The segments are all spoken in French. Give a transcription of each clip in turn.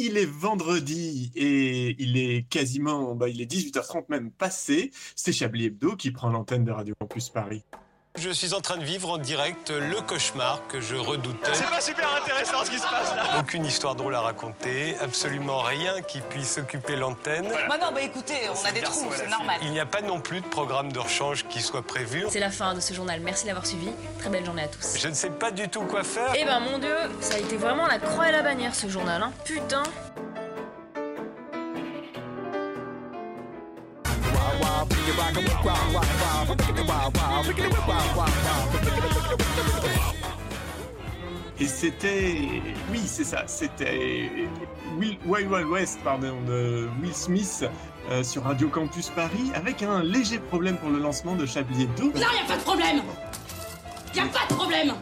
Il est vendredi et il est quasiment, bah, il est 18h30 même passé. C'est Chablis Hebdo qui prend l'antenne de Radio Campus Paris. Je suis en train de vivre en direct le cauchemar que je redoutais. C'est pas super intéressant ce qui se passe là. Aucune histoire drôle à raconter, absolument rien qui puisse occuper l'antenne. Bah non, bah écoutez, on a des trous, c'est normal. Il n'y a pas non plus de programme de rechange qui soit prévu. C'est la fin de ce journal. Merci d'avoir suivi. Très belle journée à tous. Je ne sais pas du tout quoi faire. Eh ben mon dieu, ça a été vraiment la croix et la bannière ce journal, hein. Putain. Et c'était, oui, c'est ça, c'était Will, Wild West, pardon, de Will Smith euh, sur Radio Campus Paris, avec un léger problème pour le lancement de Chablis Hebdo. Non, y a pas de problème Y a pas de problème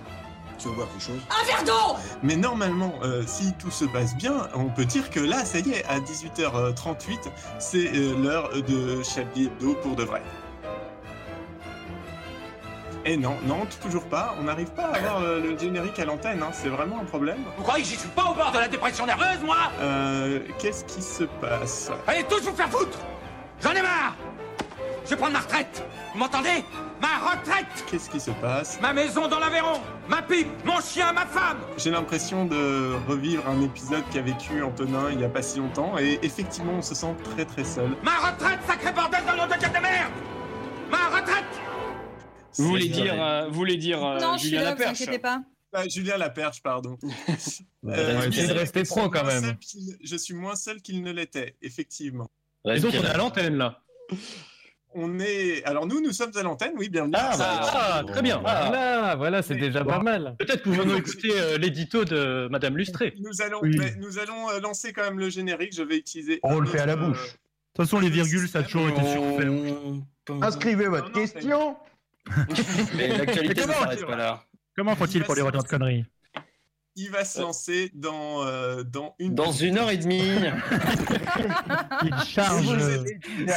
Tu veux boire quelque chose. Un verre d'eau! Mais normalement, euh, si tout se passe bien, on peut dire que là, ça y est, à 18h38, c'est euh, l'heure de Chablis Hebdo pour de vrai. Et non, non, toujours pas. On n'arrive pas à avoir euh, le générique à l'antenne, hein, c'est vraiment un problème. Vous croyez que j'y suis pas au bord de la dépression nerveuse, moi? Euh, Qu'est-ce qui se passe? Allez tous vous faire foutre! J'en ai marre! Je vais prendre ma retraite. Vous m'entendez? Ma retraite Qu'est-ce qui se passe Ma maison dans l'Aveyron Ma pipe Mon chien Ma femme J'ai l'impression de revivre un épisode qu'a vécu Antonin il y a pas si longtemps, et effectivement, on se sent très très seul. Ma retraite, sacré bordel dans nom de merde Ma retraite Vous voulez dire, euh, vous voulez dire euh, Non, je suis Julien là, vous Laperche inquiétez pas. Ah, Julien Laperche, pardon. Ouais, Euh, essayez de rester je pro, quand même. Je suis moins seul qu'il ne l'était, effectivement. Et donc on est à l'antenne là. On est. Alors nous, nous sommes à l'antenne, oui, bienvenue. Ah, bah, ah, très bien. Ah. Voilà, voilà, c'est déjà pas mal. Peut-être pouvons-nous écouter euh, l'édito de Madame Lustré. Nous allons, Oui. mais nous allons euh, lancer quand même le générique. Je vais utiliser. On le fait à la autre, euh, bouche. De toute façon, les virgules, ça a toujours été surfait. Inscrivez votre Non, non, question. Mais l'actualité Mais ne comment s'arrête pas là. Comment faut-il pour les retards de conneries? Il va se lancer dans euh, dans une. Dans une heure et demie. Il charge. Euh,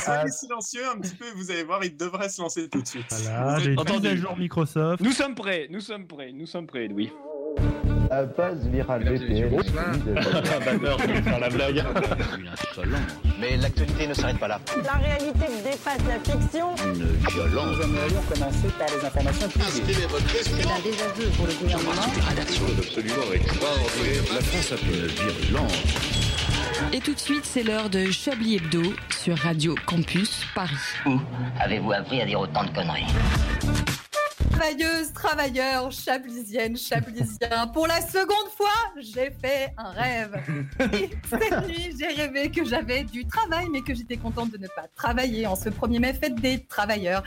Soyez silencieux un petit peu. Vous allez voir, il devrait se lancer tout de suite. Voilà, j'ai une jour Microsoft. Nous sommes prêts, nous sommes prêts, nous sommes prêts, Louis. Un buzz viral VPN. Bah, faire la blague. Mais l'actualité ne s'arrête pas là. La réalité dépasse la fiction. Une violence. C'est un désaveu pour le gouvernement. La France a fait une virulence. Et tout de suite, c'est l'heure de Chablis Hebdo sur Radio Campus Paris. Où avez-vous appris à dire autant de conneries? Travailleuse, travailleur, chablisienne, chablisien. Pour la seconde fois, j'ai fait un rêve. Et cette nuit, j'ai rêvé que j'avais du travail, mais que j'étais contente de ne pas travailler en ce 1er mai fête des travailleurs.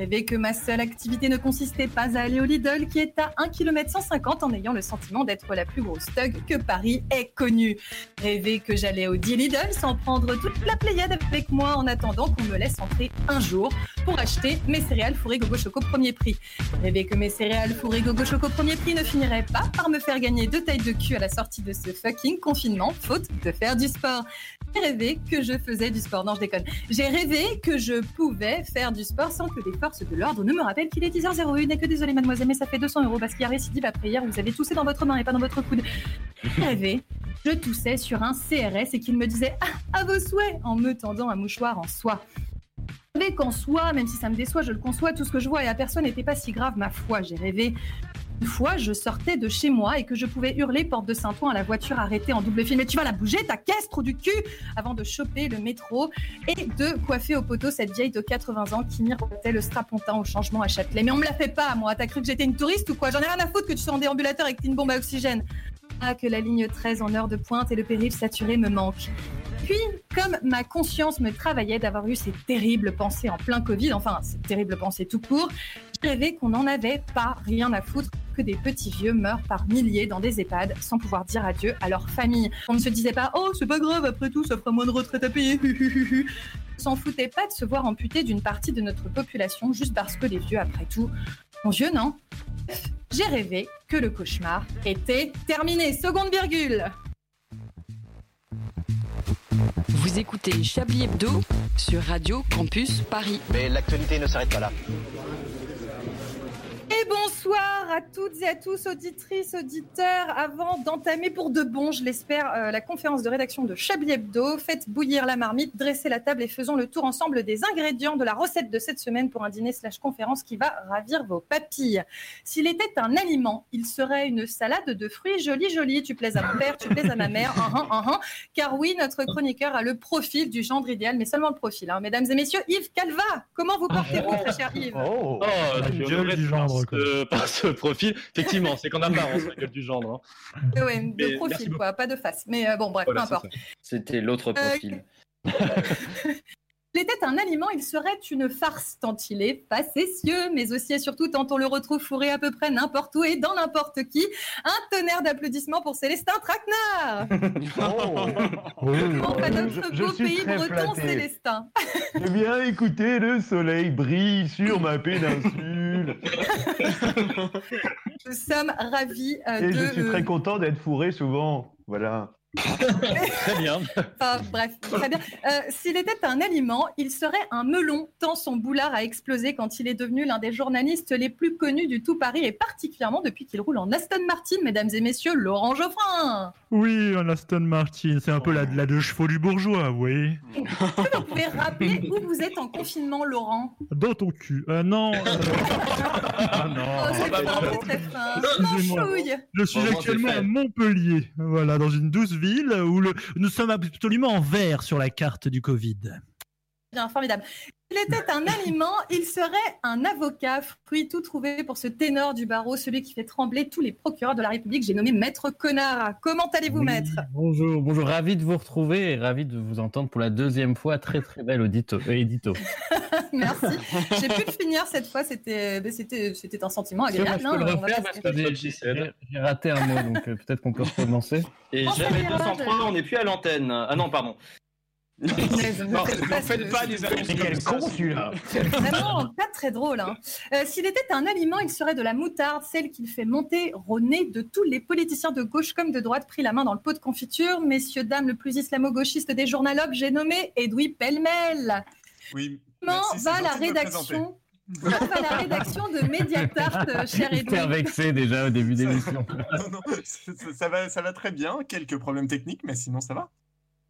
Rêvé que ma seule activité ne consistait pas à aller au Lidl, qui est à 1 km 150 en ayant le sentiment d'être la plus grosse thug que Paris ait connue. Rêver que j'allais au 10 Lidl sans prendre toute la pléiade avec moi en attendant qu'on me laisse entrer un jour pour acheter mes céréales fourrées Gogo Choco premier prix. Rêver que mes céréales fourrées Gogo Choco premier prix ne finiraient pas par me faire gagner deux tailles de cul à la sortie de ce fucking confinement, faute de faire du sport. J'ai rêvé que je faisais du sport. Non, je déconne. J'ai rêvé que je pouvais faire du sport sans que les forces de l'ordre ne me rappellent qu'il est 10h01 et que désolé mademoiselle, mais ça fait 200 euros parce qu'il y a récidive après hier, vous avez toussé dans votre main et pas dans votre coude. J'ai rêvé, je toussais sur un CRS et qu'il me disait ah, à vos souhaits en me tendant un mouchoir en soie. Rêvé qu'en soi, même si ça me déçoit, je le conçois, tout ce que je vois et à personne n'était pas si grave, ma foi. J'ai rêvé fois, je sortais de chez moi et que je pouvais hurler porte de Saint-Ouen à la voiture arrêtée en double fil. Mais tu vas la bouger, ta caisse, trou du cul Avant de choper le métro et de coiffer au poteau cette vieille de 80 ans qui miroitait le strapontin au changement à Châtelet. Mais on me l'a fait pas, moi. T'as cru que j'étais une touriste ou quoi? J'en ai rien à foutre que tu sois en déambulateur avec une bombe à oxygène. Ah, que la ligne 13 en heure de pointe et le périph' saturé me manquent. Puis, comme ma conscience me travaillait d'avoir eu ces terribles pensées en plein Covid, enfin, ces terribles pensées tout court, j'ai rêvé qu'on n'en avait pas rien à foutre que des petits vieux meurent par milliers dans des EHPAD sans pouvoir dire adieu à leur famille. On ne se disait pas « Oh, c'est pas grave, après tout, ça fera moins de retraite à payer. » On s'en foutait pas de se voir amputé d'une partie de notre population juste parce que les vieux, après tout, sont vieux, non J'ai rêvé que le cauchemar était terminé. Seconde virgule Vous écoutez Chablis Hebdo sur Radio Campus Paris. Mais l'actualité ne s'arrête pas là. Et bonsoir à toutes et à tous, auditrices, auditeurs. Avant d'entamer pour de bon, je l'espère, euh, la conférence de rédaction de Chablis Hebdo, faites bouillir la marmite, dressez la table et faisons le tour ensemble des ingrédients de la recette de cette semaine pour un dîner slash conférence qui va ravir vos papilles. S'il était un aliment, il serait une salade de fruits jolie jolie. Tu plaises à mon père, tu plaises à ma mère. Car oui, notre chroniqueur a le profil du gendre idéal, mais seulement le profil. hein. Mesdames et messieurs, Yves Calva, comment vous portez-vous, très cher Yves? Oh, je du par gendre, ce- par ce profil. Effectivement, c'est qu'en apparence, la gueule du gendre. hein. Ouais, de profil, quoi, pas de face. Mais euh, bon, bref, Voilà, peu importe. C'était l'autre Euh, profil. S'il était un aliment, il serait une farce tant il est facétieux, mais aussi et surtout tant on le retrouve fourré à peu près n'importe où et dans n'importe qui. Un tonnerre d'applaudissements pour Célestin Traquenard Enfin, notre Je- je beau suis pays très breton flatté. Célestin? Eh bien, écoutez, le soleil brille sur ma péninsule. Nous sommes ravis euh, Et de... je suis euh, très content d'être fourré souvent. Voilà. Très bien. Bref, très bien. Euh, S'il était un aliment, il serait un melon, tant son boulard a explosé quand il est devenu l'un des journalistes les plus connus du tout Paris, et particulièrement depuis qu'il roule en Aston Martin, mesdames et messieurs, Laurent Geoffrin. Oui, un Aston Martin, c'est un peu la, la deux chevaux du bourgeois, vous voyez Est-ce que vous pouvez rappeler où vous êtes en confinement, Laurent? Dans ton cul. Euh, non. euh, Ah non. Oh, c'est Ah, bah, c'est très fin. Excusez-moi. Manchouille. Je suis actuellement c'est fait. à Montpellier, voilà, dans une douce ville où le... nous sommes absolument en vert sur la carte du Covid. Bien, formidable. S'il était un aliment, il serait un avocat, fruit tout trouvé pour ce ténor du barreau, celui qui fait trembler tous les procureurs de la République. J'ai nommé Maître Connard. Comment allez-vous, Oui, Maître? Bonjour, bonjour, ravi de vous retrouver et ravi de vous entendre pour la deuxième fois. Très très bel audito, euh, édito. Merci. J'ai pu le finir cette fois. C'était, mais c'était, c'était un sentiment agréable. je peux le hein, on va refaire passer. parce que j'ai- raté un mot, donc euh, peut-être qu'on peut recommencer. Et Oh, jamais c'est bien, 203, on n'est plus à l'antenne. Ah non, pardon. N'en faites pas des annonces quel comme con ça. celui-là vraiment pas très drôle. hein. Euh, s'il était un aliment, il serait de la moutarde, celle qu'il fait monter au nez de tous les politiciens de gauche comme de droite pris la main dans le pot de confiture. Messieurs, dames, le plus islamo-gauchiste des journalopes, j'ai nommé Edoui Pellemel. Oui. Comment va la rédaction Comment va la rédaction de Mediatart, euh, cher Edoui J'étais vexé déjà au début d'émission. Non, non, ça, ça- ça va, ça va très bien. Quelques problèmes techniques, mais sinon ça va.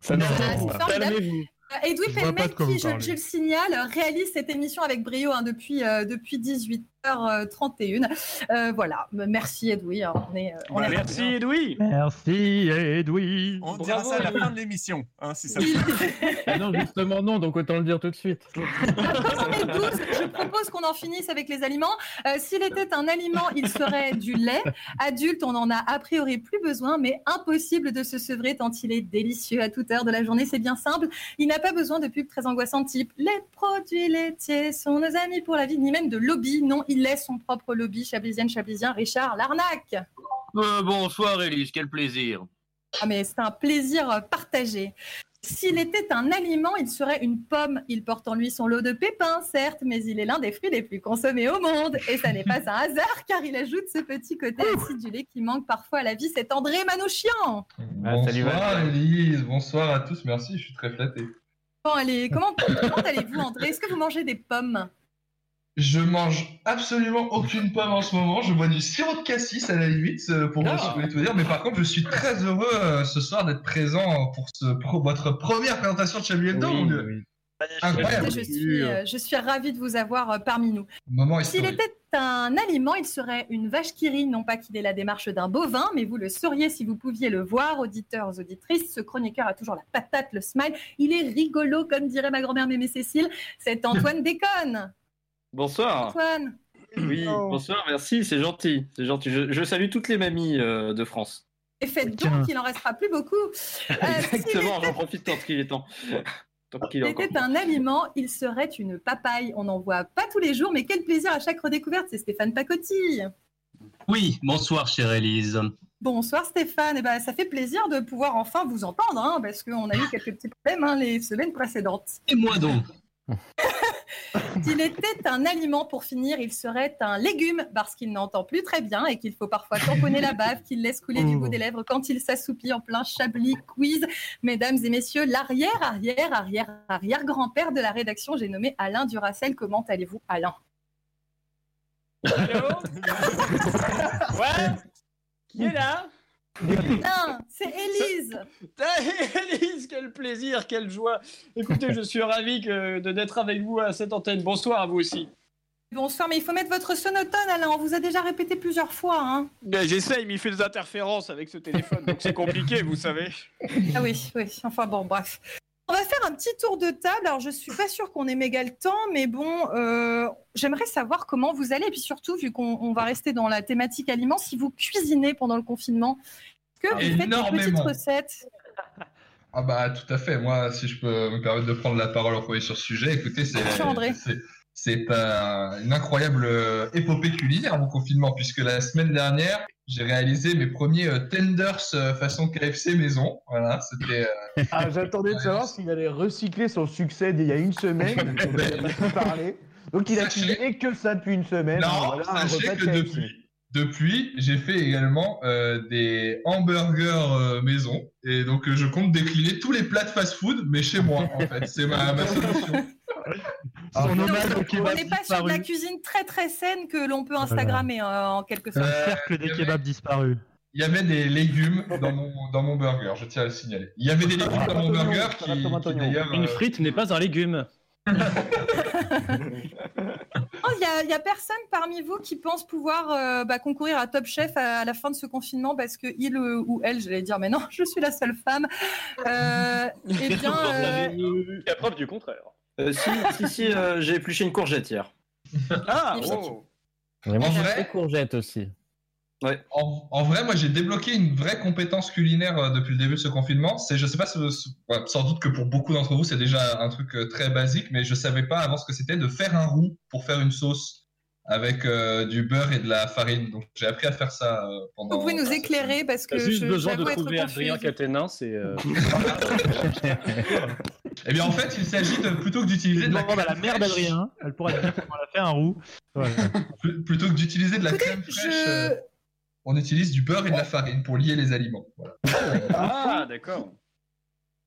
Ça ne Ah. Calmez-vous. Euh, Pellemel, qui, je, le signale, réalise cette émission avec brio hein, depuis, euh, depuis 18h31. Euh, voilà, merci Edoui. hein, On est, euh, est ravis. Merci, Edoui. Merci, Edoui. On dira ça à la fin de l'émission, hein, si ça. Ah non, justement non, donc autant le dire tout de suite. Je propose qu'on en finisse avec les aliments. Euh, S'il était un aliment, il serait du lait. Adulte, on en a a priori plus besoin, mais impossible de se sevrer tant il est délicieux à toute heure de la journée. C'est bien simple. Il n'a pas besoin de pubs très angoissantes type les produits laitiers sont nos amis pour la vie, ni même de lobby. Non, il est son propre lobby. Chablisienne, Chablisien, Richard Larnac. Euh, bonsoir Élise, quel plaisir. Ah, mais c'est un plaisir partagé. S'il était un aliment, il serait une pomme. Il porte en lui son lot de pépins, certes, mais il est l'un des fruits les plus consommés au monde. Et ça n'est pas un hasard, car il ajoute ce petit côté acidulé qui manque parfois à la vie. C'est André Manouchian. Ah, salut, bonsoir. Élise, bonsoir à tous, merci, je suis très flatté. Bon, allez, comment, comment allez-vous, André? Est-ce que vous mangez des pommes? Je mange absolument aucune pomme en ce moment, je bois du sirop de cassis à la limite, euh, pour Ah. vous si vous voulez tout dire, mais par contre je suis très heureux euh, ce soir d'être présent pour, ce, pour votre première présentation de Chablis Hebdo, mon Dieu. Incroyable. je suis, euh, je suis ravie de vous avoir euh, parmi nous. S'il était un aliment, il serait une vache qui rit. Non pas qu'il ait la démarche d'un bovin, mais vous le sauriez si vous pouviez le voir, auditeurs, auditrices. Ce chroniqueur a toujours la patate, le smile. Il est rigolo, comme dirait ma grand-mère Mémé Cécile. C'est Antoine Déconne. Bonsoir. Antoine. Oui, bonsoir, merci, c'est gentil. C'est gentil. Je, je salue toutes les mamies euh, de France. Et faites donc qu'il en restera plus beaucoup. Euh, Exactement, j'en profite tant qu'il est temps. Tant qu'il S'il était un aliment, il serait une papaye. On n'en voit pas tous les jours, mais quel plaisir à chaque redécouverte. C'est Stéphane Pacotti. Oui, bonsoir chère Élise. Bonsoir Stéphane. Eh ben, ça fait plaisir de pouvoir enfin vous entendre, hein, parce qu'on a eu quelques petits problèmes hein, les semaines précédentes. Et moi donc S'il était un aliment pour finir, il serait un légume, parce qu'il n'entend plus très bien et qu'il faut parfois tamponner la bave qu'il laisse couler du bout des lèvres quand il s'assoupit en plein chablis quiz. Mesdames et messieurs, l'arrière, arrière, arrière, arrière grand-père de la rédaction, j'ai nommé Alain Duracel. Comment allez-vous, Alain? Allô? Ouais? Qui est là? Non, c'est Élise. Élise, quel plaisir, quelle joie. Écoutez, je suis ravi que- de d'être avec vous à cette antenne. Bonsoir à vous aussi. Bonsoir, mais il faut mettre votre sonotone, Alain. On vous a déjà répété plusieurs fois. Hein. Ben, J'essaye, mais il fait des interférences avec ce téléphone, donc c'est compliqué, vous savez. Ah oui, oui. Enfin bon, bref. On va faire un petit tour de table. Alors, je suis pas sûre qu'on ait méga le temps, mais bon, euh, j'aimerais savoir comment vous allez. Et puis surtout, vu qu'on on va rester dans la thématique aliments, si vous cuisinez pendant le confinement, est-ce que vous faites des petites recettes? Ah bah tout à fait. Moi, si je peux me permettre de prendre la parole en premier sur ce sujet, écoutez, c'est. C'est- c'est un- une incroyable euh, épopée culinaire mon confinement, puisque la semaine dernière, j'ai réalisé mes premiers euh, tenders euh, façon KFC maison. Voilà, c'était. Ah, j'attendais de savoir s'il allait recycler son succès d'il y a une semaine. dont on a beaucoup parlé. Donc il a cuisiné que ça depuis une semaine. Non, Voilà, un sachez repas que KFC. depuis, depuis j'ai fait également euh, des hamburgers euh, maison. Et donc, euh, je compte décliner tous les plats de fast-food, mais chez moi, en fait. C'est ma, ma solution. Ah, On n'est pas sur de la cuisine très très saine que l'on peut Instagrammer euh, en quelque sorte. Un cercle des kebabs disparus. Il y avait des légumes dans mon, dans mon burger, je tiens à le signaler. Il y avait des légumes dans mon burger qui, qui, d'ailleurs. Une euh, frite n'est pas un légume. Oh, Il y, a- personne parmi vous qui pense pouvoir euh, bah, concourir à Top Chef à, à la fin de ce confinement parce que il euh, ou elle, j'allais dire, mais non, je suis la seule femme. Euh, eh bien, euh, Il y a preuve du contraire. Euh, si, si, si, euh, j'ai épluché une courgette hier. Ah, oh. En j'ai vrai des courgettes aussi. En, en vrai, moi, j'ai débloqué une vraie compétence culinaire euh, depuis le début de ce confinement. C'est, je sais pas, ouais, sans doute que pour beaucoup d'entre vous, c'est déjà un truc euh, très basique, mais je savais pas avant ce que c'était de faire un roux pour faire une sauce avec euh, du beurre et de la farine. Donc, j'ai appris à faire ça euh, pendant. vous pouvez nous éclairer parce que T'as juste je- besoin de j'avoue être trouver Adrien confuse. Caténin, c'est. euh, Eh bien, en fait, il s'agit de plutôt que d'utiliser de la Demande à la crème mère fraîche- d'Adrien. Elle pourra te dire comment elle a fait un roux. Voilà. Plutôt que d'utiliser de la crème fraîche, je- euh, on utilise du beurre et de la farine pour lier les aliments. Voilà. Ah, d'accord.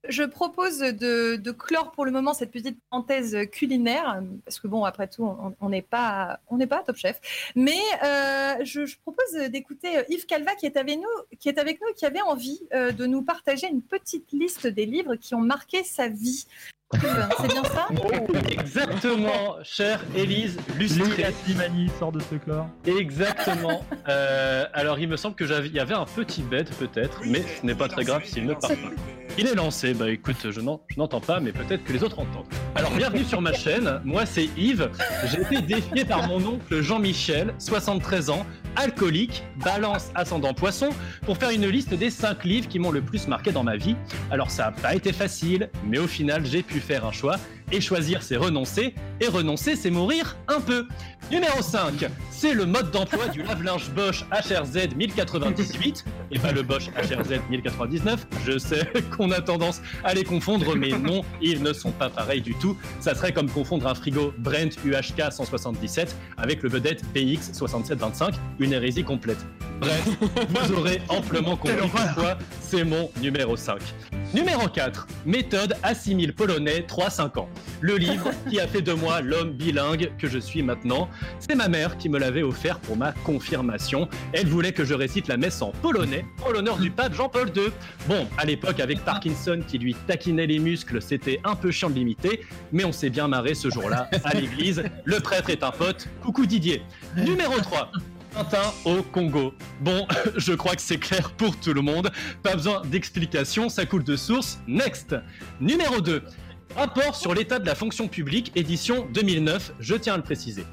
Je propose de, clore pour le moment cette petite parenthèse culinaire, parce que bon, après tout, on- n'est pas, on Top Chef. Mais euh, je, propose d'écouter Yves Calva qui est avec nous, qui et qui avait envie euh, de nous partager une petite liste des livres qui ont marqué sa vie. C'est bien ça Exactement, chère Élise Lustré. Slimani sort de ce corps. Exactement. Euh, alors, il me semble que j'avais, il y avait un petit bête peut-être, mais ce n'est pas très grave s'il ne part pas. Il est lancé. Bah écoute, je n'en- je n'entends pas, mais peut-être que les autres entendent. Alors, bienvenue sur ma chaîne. Moi, c'est Yves. J'ai été défié par mon oncle Jean-Michel, 73 ans, alcoolique, balance ascendant poisson, pour faire une liste des 5 livres qui m'ont le plus marqué dans ma vie. Alors, ça n'a pas été facile, mais au final, j'ai pu faire un choix. Et choisir, c'est renoncer. Et renoncer, c'est mourir un peu. Numéro 5, c'est le mode d'emploi du lave-linge Bosch HRZ 1098 et pas le Bosch HRZ 1099. Je sais qu'on a tendance à les confondre, mais non, ils ne sont pas pareils du tout. Ça serait comme confondre un frigo Brent UHK 177 avec le vedette BX 6725, une hérésie complète. Bref, vous aurez amplement compris pourquoi c'est mon numéro 5. Numéro 4, méthode assimile polonais 3-5 ans. Le livre qui a fait de moi l'homme bilingue que je suis maintenant. C'est ma mère qui me l'avait offert pour ma confirmation. Elle voulait que je récite la messe en polonais en l'honneur du pape Jean-Paul II. Bon, à l'époque, avec Parkinson qui lui taquinait les muscles, c'était un peu chiant de l'imiter, mais on s'est bien marré ce jour-là à l'église. Le prêtre est un pote. Coucou Didier. Numéro 3. Tintin au Congo. Bon, je crois que c'est clair pour tout le monde. Pas besoin d'explication, ça coule de source. Next. Numéro 2. Rapport sur l'état de la fonction publique, édition 2009, je tiens à le préciser.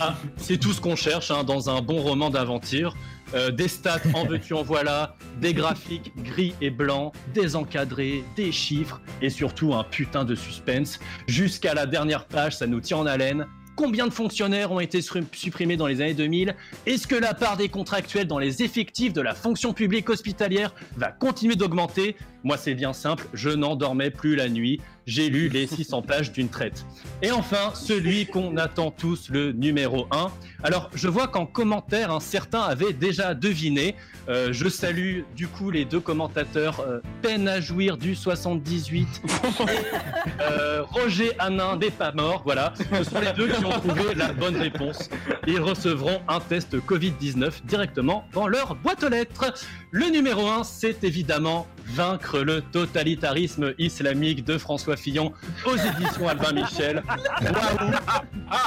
Ah, c'est tout ce qu'on cherche hein, dans un bon roman d'aventure. Euh, des stats en veux-tu en voilà, des graphiques gris et blancs, des encadrés, des chiffres et surtout un putain de suspense. Jusqu'à la dernière page, ça nous tient en haleine. Combien de fonctionnaires ont été su- supprimés dans les années 2000 Est-ce que la part des contractuels dans les effectifs de la fonction publique hospitalière va continuer d'augmenter? Moi, c'est bien simple, je n'en dormais plus la nuit. J'ai lu les 600 pages d'une traite. Et enfin, celui qu'on attend tous, le numéro 1. Alors, je vois qu'en commentaire, un certain avait déjà deviné. Euh, je salue du coup les deux commentateurs euh, Peine à jouir du 78 et euh, Roger Hanin des pas morts. Voilà, ce sont les deux qui ont trouvé la bonne réponse. Ils recevront un test Covid-19 directement dans leur boîte aux lettres. Le numéro 1, c'est évidemment Vaincre le totalitarisme islamique de François Fillon aux éditions Albin Michel. Waouh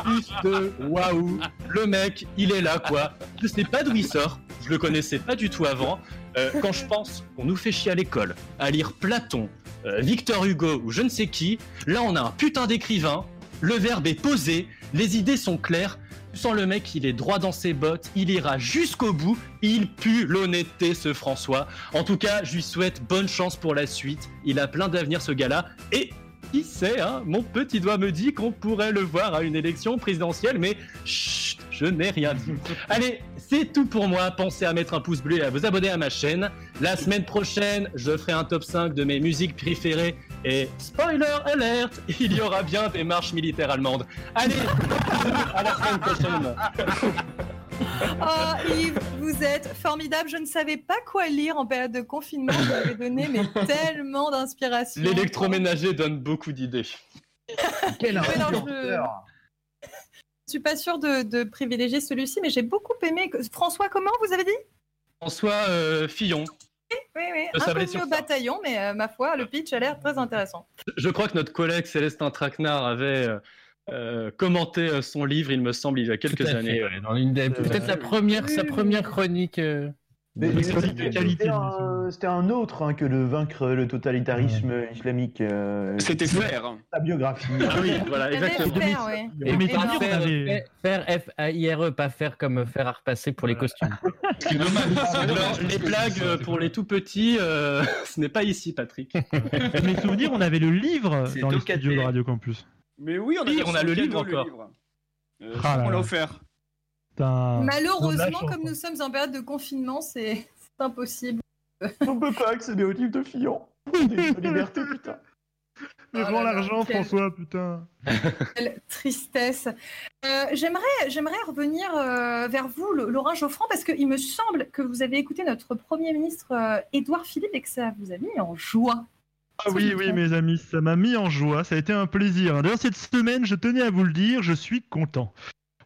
Plus de waouh Le mec, il est là quoi. Je sais pas d'où il sort, je le connaissais pas du tout avant. Euh, quand je pense qu'on nous fait chier à l'école à lire Platon, euh, Victor Hugo ou je ne sais qui, là on a un putain d'écrivain, le verbe est posé, les idées sont claires, tu sens le mec, il est droit dans ses bottes, il ira jusqu'au bout, il pue l'honnêteté ce François. En tout cas, je lui souhaite bonne chance pour la suite, il a plein d'avenir ce gars-là, et qui sait, hein, mon petit doigt me dit qu'on pourrait le voir à une élection présidentielle, mais chut, je n'ai rien dit. Allez, c'est tout pour moi, pensez à mettre un pouce bleu et à vous abonner à ma chaîne. La semaine prochaine, je ferai un top 5 de mes musiques préférées, et spoiler alert, il y aura bien des marches militaires allemandes. Allez, à la semaine prochaine. Oh Yves, vous êtes formidable. Je ne savais pas quoi lire en période de confinement. Vous m'avez donné mais tellement d'inspiration. L'électroménager donne beaucoup d'idées. Quel influenceur. Je suis pas sûre de, de privilégier celui-ci, mais j'ai beaucoup aimé. François, comment vous avez dit? François euh, Fillon. Oui, oui, Je sablais inconnu sur au ça. bataillon, mais euh, ma foi, le pitch a l'air très intéressant. Je crois que notre collègue Célestin Traquenard avait euh, euh, commenté son livre, il me semble, il y a quelques années. ouais, dans l'une des- Peut-être la première, sa première chronique. euh, Mais chronique C'était un, autre hein, que de vaincre le totalitarisme islamique. euh, C'était faire. Sa biographie. Ah oui, voilà, exactement. faire. Et mais pas faire, faire F-A-I-R-E, pas faire comme faire à repasser pour les costumes. Alors, les blagues euh, pour les tout petits, euh, ce n'est pas ici, Patrick. Mes souvenirs, on avait le livre dans les Docaté. studios de Radio Campus. Mais oui, on a, Oui, reçu on a le livre encore. Euh, Ah là on l'a offert. Malheureusement, comme nous sommes en période de confinement, c'est impossible. On peut pas accéder au livre de Fillon. Liberté, putain. Mais Oh rends là là, l'argent, quel- François, putain. Quelle tristesse. Euh, j'aimerais, j'aimerais revenir euh, vers vous, Laurent Geoffrand, parce qu'il me semble que vous avez écouté notre Premier ministre euh, Édouard Philippe et que ça vous a mis en joie. Ah oui, oui, mes amis, ça m'a mis en joie, ça a été un plaisir. D'ailleurs, cette semaine, je tenais à vous le dire, je suis content.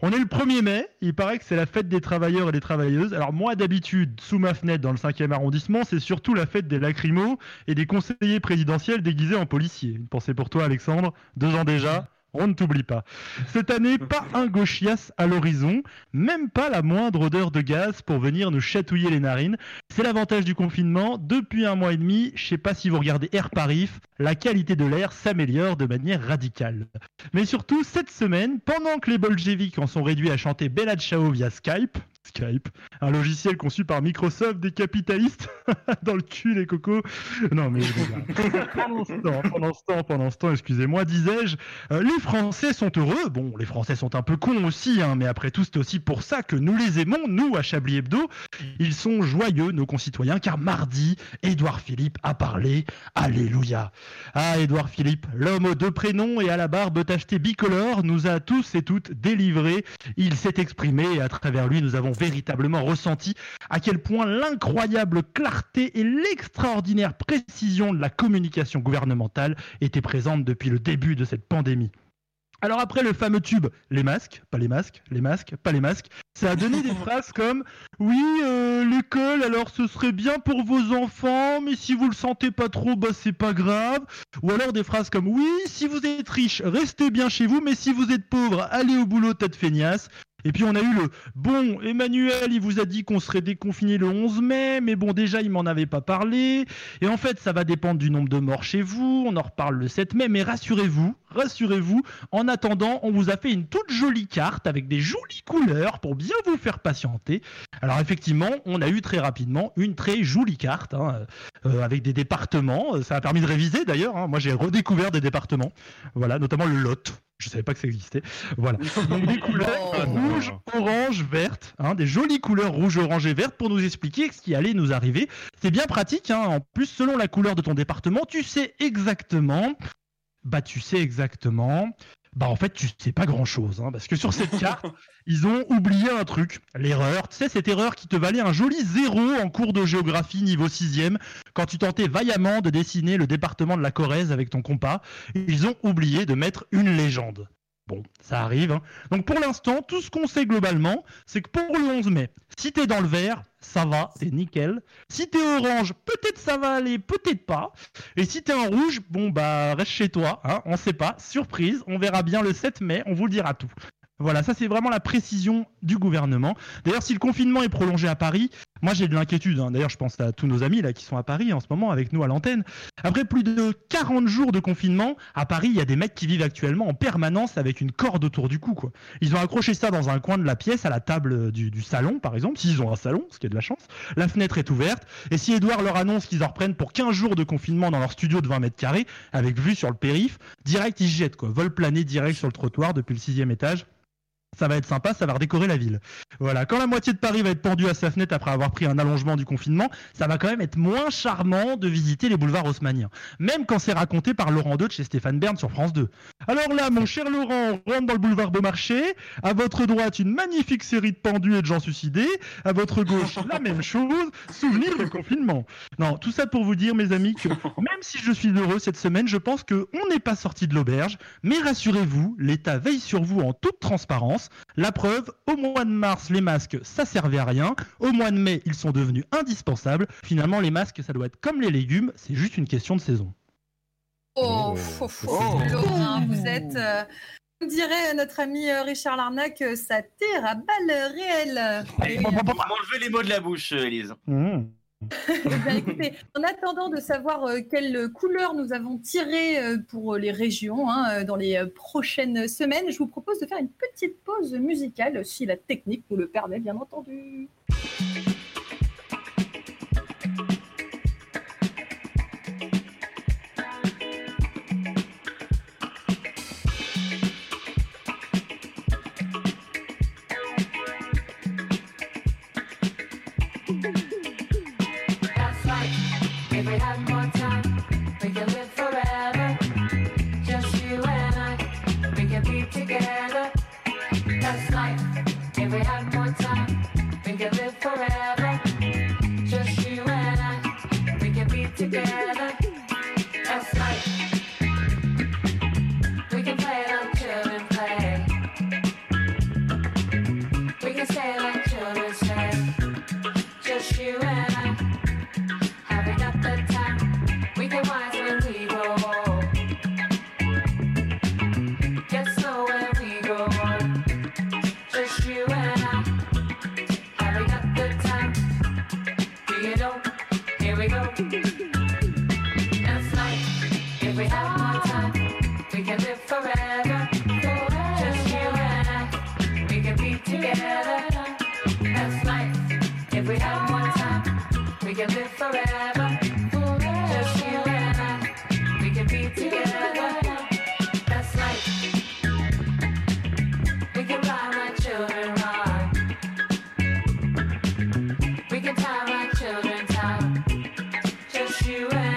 On est le 1er mai, il paraît que c'est la fête des travailleurs et des travailleuses. Alors moi, d'habitude, sous ma fenêtre dans le 5e arrondissement, c'est surtout la fête des lacrymos et des conseillers présidentiels déguisés en policiers. Une pensée pour toi, Alexandre, deux ans déjà. On ne t'oublie pas. Cette année, pas un gauchias à l'horizon, même pas la moindre odeur de gaz pour venir nous chatouiller les narines. C'est l'avantage du confinement. Depuis un mois et demi, je sais pas si vous regardez Air Paris, la qualité de l'air s'améliore de manière radicale. Mais surtout, cette semaine, pendant que les bolcheviks en sont réduits à chanter Bella Ciao via Skype, Skype, un logiciel conçu par Microsoft des capitalistes, dans le cul les cocos. Non mais pendant ce temps, pendant ce temps, pendant ce temps, excusez-moi, disais-je, euh, les Français sont heureux. Bon, les Français sont un peu cons aussi, hein, mais après tout, c'est aussi pour ça que nous les aimons, nous, à Chablis Hebdo. Ils sont joyeux, nos concitoyens, car mardi, Édouard Philippe a parlé. Alléluia. Ah, Édouard Philippe, l'homme aux deux prénoms et à la barbe tachetée bicolore, nous a tous et toutes délivrés. Il s'est exprimé et à travers lui, nous avons véritablement ressenti à quel point l'incroyable clarté et l'extraordinaire précision de la communication gouvernementale étaient présentes depuis le début de cette pandémie. Alors après le fameux tube, les masques, pas les masques, les masques, pas les masques, ça a donné des phrases comme oui, euh, l'école, alors ce serait bien pour vos enfants, mais si vous le sentez pas trop, bah c'est pas grave. Ou alors des phrases comme oui, si vous êtes riche, restez bien chez vous, mais si vous êtes pauvre, allez au boulot, tête feignasse. Et puis on a eu le bon, Emmanuel, il vous a dit qu'on serait déconfiné le 11 mai, mais bon déjà il m'en avait pas parlé. Et en fait ça va dépendre du nombre de morts chez vous, on en reparle le 7 mai, mais rassurez-vous, rassurez-vous, en attendant on vous a fait une toute jolie carte avec des jolies couleurs pour bien vous faire patienter. Alors effectivement on a eu très rapidement une très jolie carte hein, euh, avec des départements, ça a permis de réviser d'ailleurs, hein. moi j'ai redécouvert des départements, voilà, notamment le Lot. Je savais pas que ça existait. Voilà. Donc des couleurs rouge, orange, verte, hein, des jolies couleurs rouge, orange et verte pour nous expliquer ce qui allait nous arriver. C'est bien pratique. hein. En plus, selon la couleur de ton département, tu sais exactement. Bah, tu sais exactement. Bah, en fait, tu sais pas grand chose. parce que sur cette carte, ils ont oublié un truc. L'erreur. Tu sais, cette erreur qui te valait un joli zéro en cours de géographie niveau 6ème quand tu tentais vaillamment de dessiner le département de la Corrèze avec ton compas. Ils ont oublié de mettre une légende. Bon, ça arrive. hein. Donc pour l'instant, tout ce qu'on sait globalement, c'est que pour le 11 mai, si t'es dans le vert, ça va, c'est nickel. Si t'es orange, peut-être ça va aller, peut-être pas. Et si t'es en rouge, bon bah reste chez toi, hein, on sait pas. Surprise, on verra bien le 7 mai, on vous le dira tout. Voilà, ça c'est vraiment la précision du gouvernement. D'ailleurs, si le confinement est prolongé à Paris, moi j'ai de l'inquiétude. hein. D'ailleurs, je pense à tous nos amis là qui sont à Paris en ce moment avec nous à l'antenne. Après plus de 40 jours de confinement, à Paris, il y a des mecs qui vivent actuellement en permanence avec une corde autour du cou. Ils ont accroché ça dans un coin de la pièce, à la table du, du salon par exemple, s'ils ont un salon, ce qui est de la chance. La fenêtre est ouverte. Et si Edouard leur annonce qu'ils en reprennent pour 15 jours de confinement dans leur studio de 20 mètres carrés, avec vue sur le périph, direct ils jettent quoi. Vol plané direct sur le trottoir depuis le sixième étage. Ça va être sympa, ça va redécorer la ville. Voilà, quand la moitié de Paris va être pendue à sa fenêtre après avoir pris un allongement du confinement, ça va quand même être moins charmant de visiter les boulevards haussmanniens. Même quand c'est raconté par Laurent II de chez Stéphane Bern sur France 2. Alors là, mon cher Laurent, on rentre dans le boulevard Beaumarchais. À votre droite, une magnifique série de pendus et de gens suicidés. À votre gauche, la même chose. Souvenir du confinement. Non, tout ça pour vous dire, mes amis, que même si je suis heureux cette semaine, je pense qu'on n'est pas sorti de l'auberge. Mais rassurez-vous, l'État veille sur vous en toute transparence. La preuve, au mois de mars, les masques, ça servait à rien. Au mois de mai, ils sont devenus indispensables. Finalement, les masques, ça doit être comme les légumes, c'est juste une question de saison. Oh, fou, fou, Laurent, vous êtes, euh, dirait notre ami euh, Richard Larnac, euh, ça tire à balles réelles. Et, euh, M'enlever les mots de la bouche, euh, Élise. Eh en attendant de savoir euh, quelle couleur nous avons tiré euh, pour les régions hein, euh, dans les euh, prochaines semaines, je vous propose de faire une petite pause musicale, si la technique nous le permet, bien entendu. You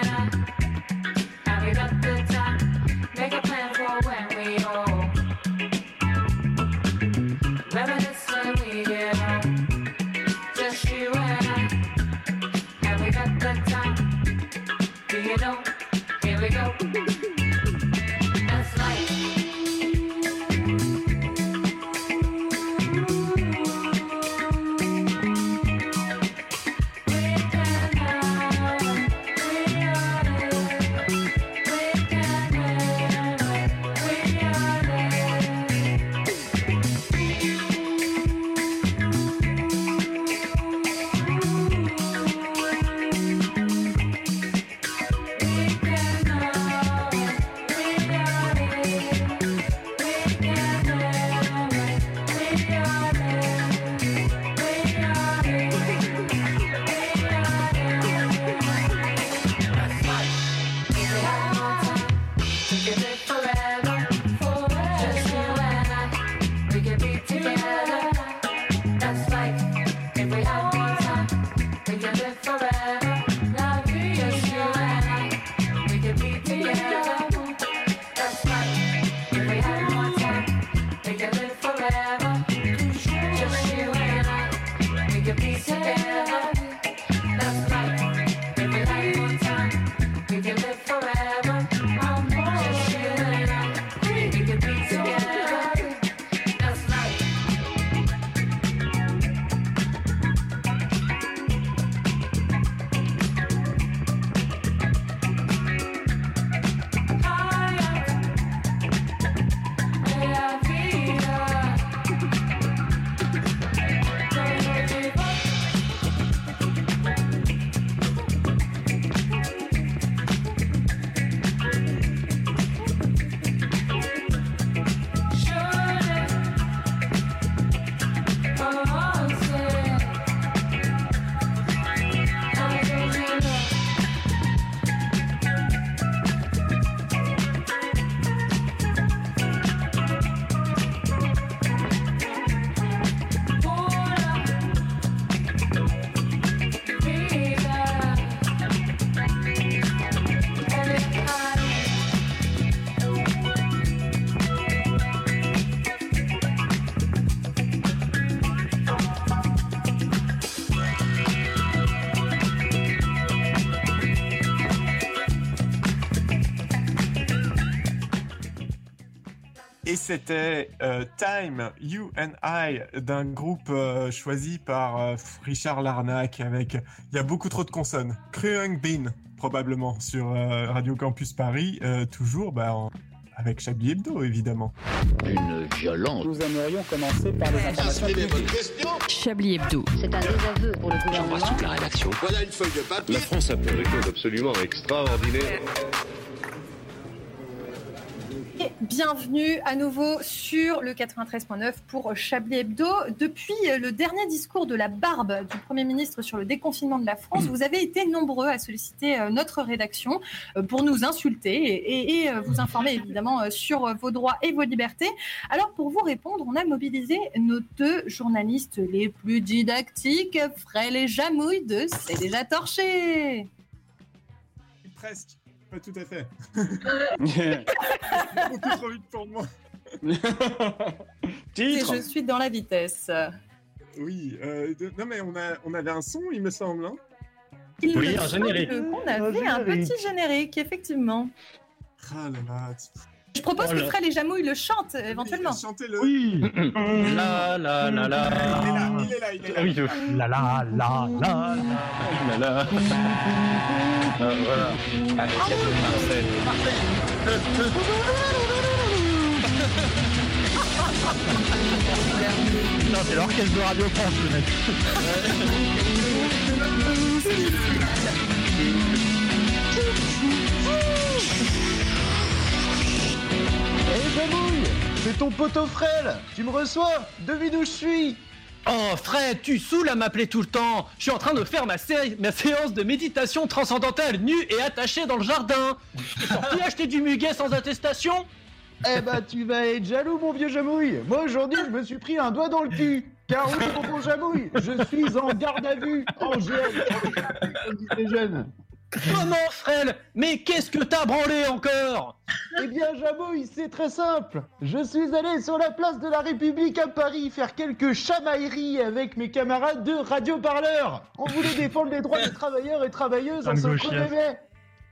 Et c'était euh, Time, You and I d'un groupe euh, choisi par euh, Richard Larnac avec. Il y a beaucoup trop de consonnes. Kruang Bin, probablement, sur euh, Radio Campus Paris, euh, toujours bah, en- avec Chablis Hebdo, évidemment. Une violence. Nous aimerions commencer par les informations Chablis Hebdo. C'est un désaveu pour le gouvernement. toute la rédaction. Voilà une feuille de papier. La France a fait des choses absolument extraordinaires. Bienvenue à nouveau sur le 93.9 pour Chablis Hebdo. Depuis le dernier discours de la barbe du Premier ministre sur le déconfinement de la France, vous avez été nombreux à solliciter euh, notre rédaction euh, pour nous insulter et, euh, vous informer évidemment sur vos droits et vos libertés. Alors pour vous répondre, on a mobilisé nos deux journalistes les plus didactiques, Frêle et Jamouille de C'est déjà torché. Presque, pas tout à fait. beaucoup trop vite pour moi. Et je suis dans la vitesse. Oui, euh, de- non mais on, a, on avait un son, il me semble. hein Il Oui, me un semble générique. qu'on avait un générique. petit générique, effectivement. Ah là là. Je propose que. Frêle et Jamouille le chantent éventuellement. Chantez-le. Oui. La la la la. Il est là, il est là. Oui, euh, La la la la. la la. Ah, voilà. Parfait. Non, c'est l'orchestre de Radio France, le mec. Hé Jamouille C'est ton poteau frêle. Tu me reçois Devine où je suis. Oh Fred, tu saoules à m'appeler tout le temps. Je suis en train de faire ma, sé- ma séance de méditation transcendantale nue et attachée dans le jardin. T'es sorti acheter du muguet sans attestation. Eh bah tu vas être jaloux mon vieux Jamouille. Moi aujourd'hui je me suis pris un doigt dans le cul. Car oui mon Jamouille, je suis en garde à vue En GL comme disent les jeunes Comment frêle? Mais qu'est-ce que t'as branlé encore? Eh bien Jamouille, c'est très simple. Je suis allé sur la place de la République à Paris faire quelques chamailleries avec mes camarades de Radio Parleur. On voulait défendre les droits des travailleurs et travailleuses en s'en gauchiste. connaît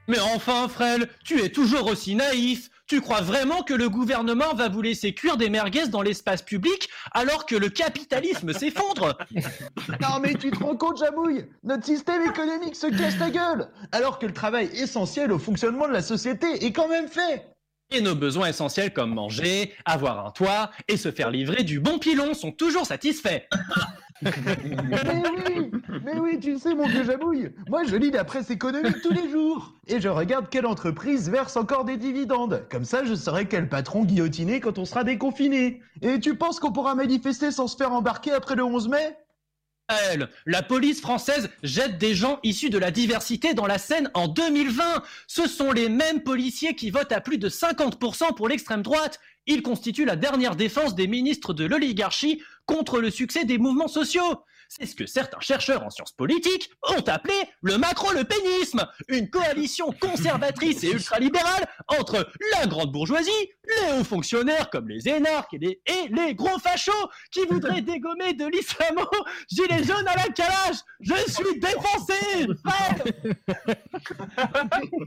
Mais enfin frêle, tu es toujours aussi naïf tu crois vraiment que le gouvernement va vous laisser cuire des merguez dans l'espace public alors que le capitalisme s'effondre? Non mais tu te rends compte Jamouille? Notre système économique se casse la gueule Alors que le travail essentiel au fonctionnement de la société est quand même fait Et nos besoins essentiels comme manger, avoir un toit et se faire livrer du bon pilon sont toujours satisfaits. Mais oui Mais oui, tu sais mon vieux Jamouille Moi je lis la presse économique tous les jours. Et je regarde quelle entreprise verse encore des dividendes. Comme ça je saurai quel patron guillotiner quand on sera déconfiné. Et tu penses qu'on pourra manifester sans se faire embarquer après le 11 mai? La police française jette des gens issus de la diversité dans la Seine en 2020. Ce sont les mêmes policiers qui votent à plus de 50% pour l'extrême droite. Ils constituent la dernière défense des ministres de l'oligarchie contre le succès des mouvements sociaux. C'est ce que certains chercheurs en sciences politiques ont appelé le macro-le-pénisme, une coalition conservatrice et ultralibérale entre la grande bourgeoisie, les hauts fonctionnaires comme les énarques et les, et les gros fachos qui voudraient dégommer de l'islamo. Gilet jaune à la calage. Je suis défoncé.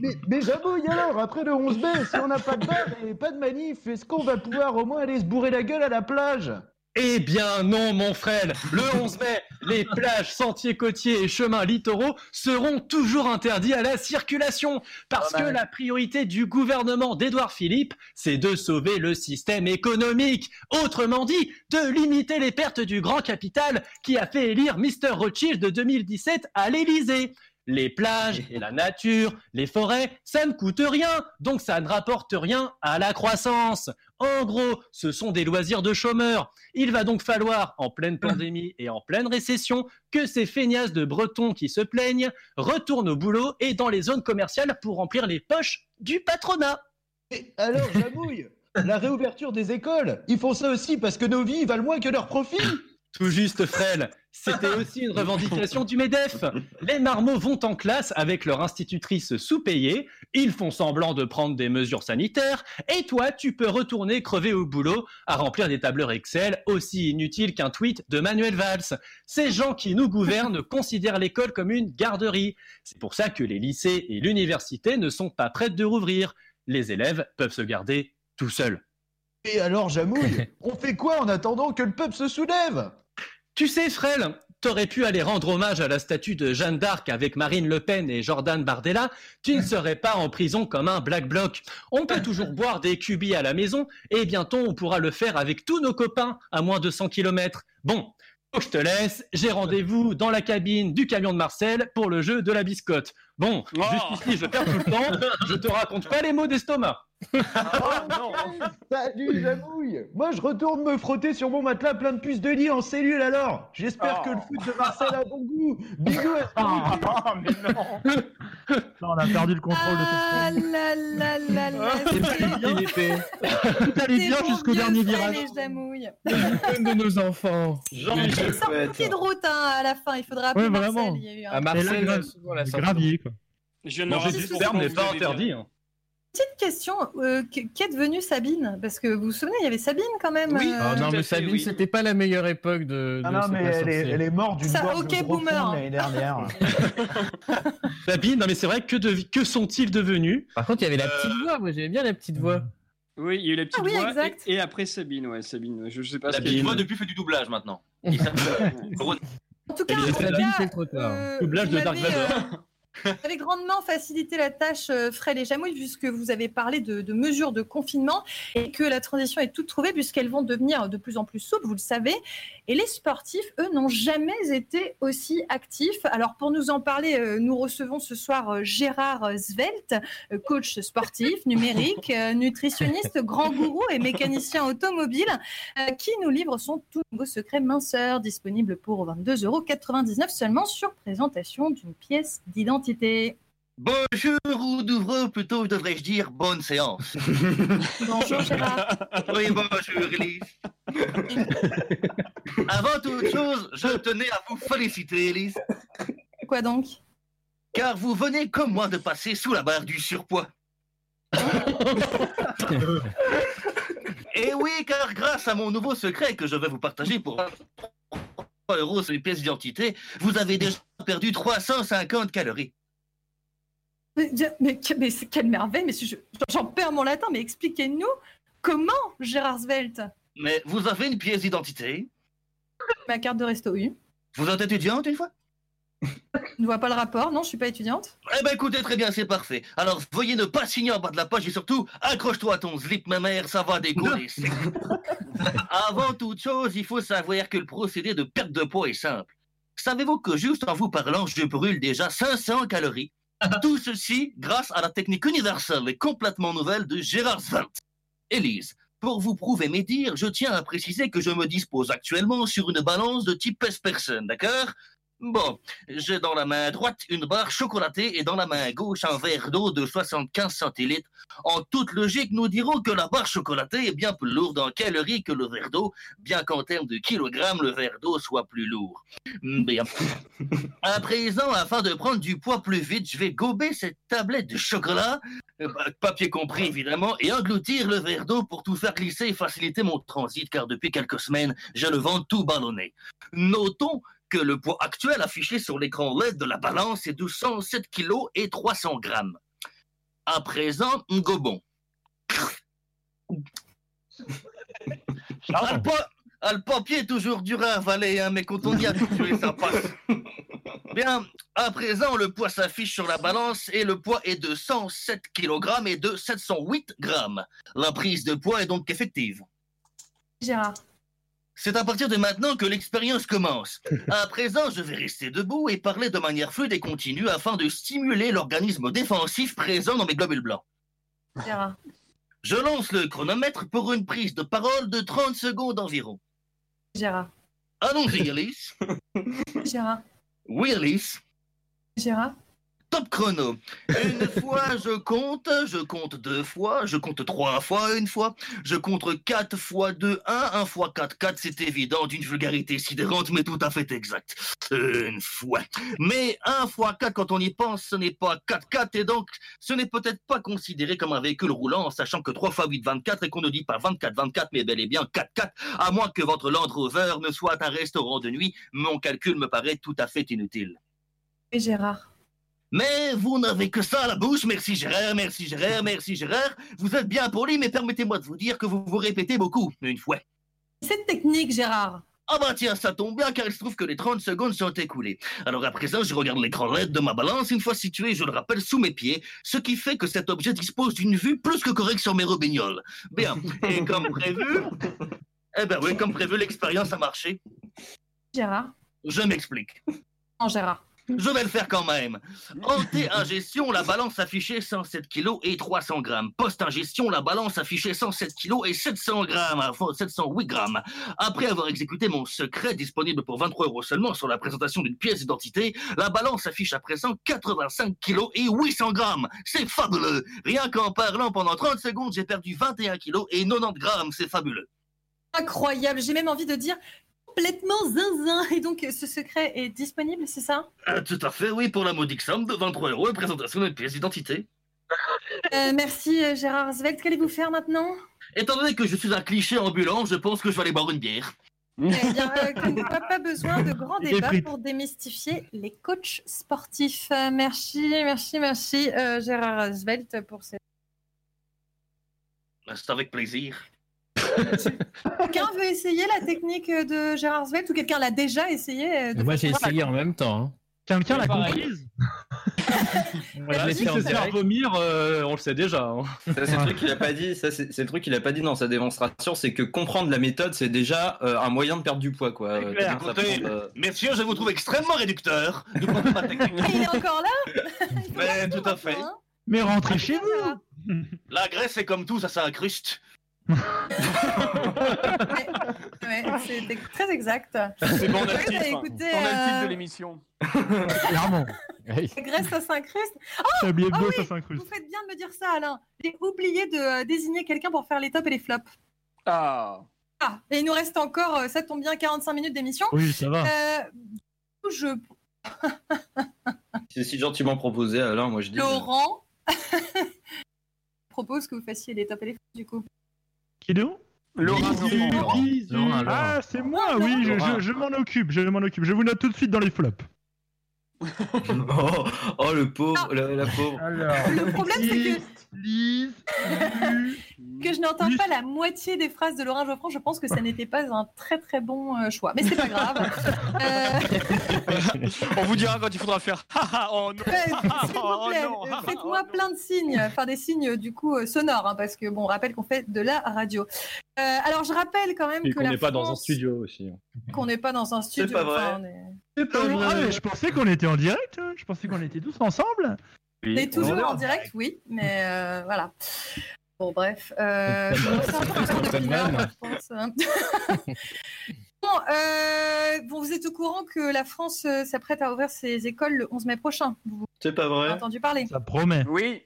Mais, mais j'abouille alors, après le 11 mai, si on n'a pas de bar et pas de manif, est-ce qu'on va pouvoir au moins aller se bourrer la gueule à la plage? Eh bien non, mon frère. Le 11 mai, les plages, sentiers côtiers et chemins littoraux seront toujours interdits à la circulation parce que la priorité du gouvernement d'Édouard Philippe, c'est de sauver le système économique. Autrement dit, de limiter les pertes du grand capital qui a fait élire Mr. Rothschild de 2017 à l'Élysée. Les plages, la nature, les forêts, ça ne coûte rien, donc ça ne rapporte rien à la croissance. En gros, ce sont des loisirs de chômeurs. Il va donc falloir, en pleine pandémie et en pleine récession, que ces feignasses de Bretons qui se plaignent retournent au boulot et dans les zones commerciales pour remplir les poches du patronat. Et alors, j'abouille La réouverture des écoles Ils font ça aussi parce que nos vies valent moins que leurs profits? Tout juste, frêle. C'était aussi une revendication du MEDEF. Les marmots vont en classe avec leur institutrice sous-payée, ils font semblant de prendre des mesures sanitaires, et toi, tu peux retourner crever au boulot à remplir des tableurs Excel aussi inutiles qu'un tweet de Manuel Valls. Ces gens qui nous gouvernent considèrent l'école comme une garderie. C'est pour ça que les lycées et l'université ne sont pas prêtes de rouvrir. Les élèves peuvent se garder tout seuls. Et alors, j'amouille On fait quoi en attendant que le peuple se soulève? Tu sais, Frêle, t'aurais pu aller rendre hommage à la statue de Jeanne d'Arc avec Marine Le Pen et Jordan Bardella, tu ne serais pas en prison comme un black bloc. On peut toujours boire des cubis à la maison et bientôt on pourra le faire avec tous nos copains à moins de 100 km. Bon, je te laisse, j'ai rendez-vous dans la cabine du camion de Marcel pour le jeu de la biscotte. Bon, jusqu'ici je perds tout le temps, je te raconte pas les mots d'estomac. Salut, j'amouille Moi, je retourne me frotter sur mon matelas plein de puces de lit en cellule alors J'espère que le foot de Marcel a bon goût Bisous à Ah, mais non Non, on a perdu le contrôle de Ah là là là là. C'est c'est- il était. Tout allait bien jusqu'au dernier virage. Jamouille. de nos enfants. Une sortie de route hein, à la fin, il faudra appeler Ouais, Marcel. vraiment. Il y a eu un- À Marseille, là, là, Je viens de me Manger du sperme n'est pas interdit. hein. Petite question, euh, qu- qu'est devenue Sabine? Parce que vous vous souvenez, il y avait Sabine quand même. Oui. euh, Ah non, mais Sabine, oui. c'était pas la meilleure époque de. Ah de non, mais elle est, elle est morte d'une Ça, ok, boomer. l'année dernière. Sabine, non mais c'est vrai, que, que sont-ils devenus? Par contre, il y avait la petite voix. Moi, j'aimais bien la petite voix. Oui, il y a eu la petite Ah oui, voix exact. et, et après Sabine, ouais, Sabine. Je, je sais pas La ce petite voix depuis fait du doublage maintenant. En tout cas, en tout Sabine, cas, c'est trop tard. euh, Doublage de Dark Vador. Vous avez grandement facilité la tâche, euh, Fred et Jamouille, puisque vous avez parlé de mesures de confinement et que la transition est toute trouvée puisqu'elles vont devenir de plus en plus souples, vous le savez. Et les sportifs, eux, n'ont jamais été aussi actifs. Alors, pour nous en parler, euh, nous recevons ce soir euh, Gérard Svelte, euh, coach sportif, numérique, nutritionniste, grand gourou et mécanicien automobile, qui nous livre son tout nouveau secret minceur, disponible pour 22,99 euros seulement sur présentation d'une pièce d'identité. Bonjour ou d'ouvre, plutôt devrais-je dire bonne séance. Bonjour Gérard. Oui, bonjour Elise. Avant toute chose, je tenais à vous féliciter Elise, Quoi donc? Car vous venez comme moi de passer sous la barre du surpoids. Et oui, car grâce à mon nouveau secret que je vais vous partager pour 3 euros sur les pièces d'identité, vous avez déjà perdu 350 calories. Mais, mais, mais c'est quelle merveille, mais je- j'en perds mon latin, mais expliquez-nous comment Gérard Svelte Mais vous avez une pièce d'identité Ma carte de resto, oui. Vous êtes étudiante une fois? Je ne vois pas le rapport, non, je suis pas étudiante. Eh ben écoutez, très bien, c'est parfait. Alors veuillez ne pas signer en bas de la page et surtout, accroche-toi à ton slip, ma mère, ça va décoller. Avant toute chose, il faut savoir que le procédé de perte de poids est simple. Savez-vous que juste en vous parlant, je brûle déjà 500 calories? Tout ceci grâce à la technique universelle et complètement nouvelle de Gérard Svelte. Élise, pour vous prouver mes dires, je tiens à préciser que je me dispose actuellement sur une balance de type S-personne, d'accord? Bon, j'ai dans la main droite une barre chocolatée et dans la main gauche un verre d'eau de 75 centilitres. En toute logique, nous dirons que la barre chocolatée est bien plus lourde en calories que le verre d'eau, bien qu'en termes de kilogrammes, le verre d'eau soit plus lourd. Hmm, Bien. À présent, afin de prendre du poids plus vite, je vais gober cette tablette de chocolat, euh, bah, papier compris évidemment, et engloutir le verre d'eau pour tout faire glisser et faciliter mon transit, car depuis quelques semaines, j'ai le ventre tout ballonné. Notons que le poids actuel affiché sur l'écran LED de la balance est de 107 kg et 300 grammes. À présent, gobon. Ah, le, pa- ah, le papier est toujours dur à avaler, hein, mais quand on y a habitué, ça passe. Bien, à présent, le poids s'affiche sur la balance et le poids est de 107 kg et de 708 grammes. La prise de poids est donc effective. Gérard. C'est à partir de maintenant que l'expérience commence. À présent, je vais rester debout et parler de manière fluide et continue afin de stimuler l'organisme défensif présent dans mes globules blancs. Gérard. Je lance le chronomètre pour une prise de parole de 30 secondes environ. Gérard. Allons-y, Alice. Gérard. Oui, Alice. Gérard. Top chrono. Une fois, je compte, je compte deux fois, je compte trois fois une fois, je compte quatre fois deux, un, un fois quatre, quatre, c'est évident, d'une vulgarité sidérante, mais tout à fait exact. Une fois. Mais un fois quatre, quand on y pense, ce n'est pas quatre, quatre, et donc, ce n'est peut-être pas considéré comme un véhicule roulant, sachant que 3 fois 8, 24, et qu'on ne dit pas 24, 24, mais bel et bien 4, 4, à moins que votre Land Rover ne soit un restaurant de nuit, mon calcul me paraît tout à fait inutile. Et Gérard. Mais vous n'avez que ça à la bouche. Merci Gérard, merci Gérard, merci Gérard. Vous êtes bien poli, mais permettez-moi de vous dire que vous vous répétez beaucoup. Une fois. Cette technique, Gérard. Ah bah tiens, ça tombe bien car il se trouve que les 30 secondes sont écoulées. Alors à présent, je regarde l'écran LED de ma balance, une fois situé, je le rappelle, sous mes pieds, ce qui fait que cet objet dispose d'une vue plus que correcte sur mes robignoles. Bien, et comme prévu... Eh ben oui, comme prévu, l'expérience a marché. Gérard. Je m'explique. Non, Gérard. Je vais le faire quand même. En T-ingestion, la balance affichait 107 kg et 300 grammes. Post-ingestion, la balance affichait 107 kg et 700 grammes, enfin 708 grammes. Après avoir exécuté mon secret disponible pour 23 euros seulement sur la présentation d'une pièce d'identité, la balance affiche à présent 85 kg et 800 grammes. C'est fabuleux. Rien qu'en parlant pendant 30 secondes, j'ai perdu 21 kg et 90 grammes. C'est fabuleux. Incroyable. J'ai même envie de dire complètement zinzin. Et donc, ce secret est disponible, c'est ça? Euh, tout à fait, oui, pour la modique somme de 23 euros et présentation d'une pièce d'identité. Euh, Merci, euh, Gérard Svelte. Qu'allez-vous faire maintenant? Étant donné que je suis un cliché ambulant, je pense que je vais aller boire une bière. Eh bien, euh, quoi, pas besoin de grands débats pour démystifier les coachs sportifs. Euh, merci, merci, merci, Gérard Svelte, pour ces. Ben, C'est avec plaisir. Quelqu'un veut essayer la technique de Gérard Svelte ou quelqu'un l'a déjà essayé euh, de Moi, j'ai essayé en même temps. hein. Quelqu'un l'a comprise? Voilà, si c'est faire vomir, euh, on le sait déjà. hein. Ça, c'est le truc qu'il a pas dit. Ça, c'est c'est le truc qu'il a pas dit dans sa démonstration, c'est que comprendre la méthode, c'est déjà euh, un moyen de perdre du poids, quoi. Euh, ça Écoutez, prend, euh, messieurs, je vous trouve extrêmement réducteur. de comprendre ma technique. Il est encore là? Mais tout à fait. Mais rentrez chez vous La graisse, c'est comme tout, ça s'incruste. Ouais, c'était très exact. C'est bon, on a le titre. écoutez, On a le titre euh, de l'émission. Clairement. La graisse, ça s'incruste. Oh, ah Hebdo, oui, ça. Vous faites bien de me dire ça, Alain. J'ai oublié de euh, désigner quelqu'un pour faire les tops et les flops. Ah. Ah, et il nous reste encore, euh, ça tombe bien, 45 minutes d'émission. Oui, ça va. Euh, du coup, je... C'est si gentiment proposé, Alain, moi je dis. Laurent propose que vous fassiez les tops et les flops, du coup. Qui est où? Laurent, Lise, Laurent. Lise, Laurent, Ah, c'est moi, oui, je, je- je m'en occupe, je m'en occupe. Je vous note tout de suite dans les flops. oh, oh, le pauvre, la, la pauvre. Le problème, c'est que, Lise, que je n'entends pas la moitié des phrases de Laurent Geoffrand. Je pense que ça n'était pas un très très bon euh, choix. Mais c'est pas grave. Euh, On vous dira quand il faudra faire. Oh non. Ouais, S'il vous Oh plaît, non. euh, faites-moi plein de signes, enfin des signes du coup euh, sonores, hein, parce que bon, on rappelle qu'on fait de la radio. Euh, alors je rappelle quand même Et que qu'on n'est pas dans un France- studio aussi. qu'on n'est pas dans un studio. pas vrai. enfin, est- Ah, mais je pensais qu'on était en direct, hein. je pensais qu'on était tous ensemble. On est toujours en direct, oui, mais euh, voilà. Bon, bref. Euh, hein. Bon, euh, bon, vous êtes au courant que la France euh, s'apprête à ouvrir ses écoles le 11 mai prochain. Vous C'est pas avez vrai. entendu parler Ça promet. Oui.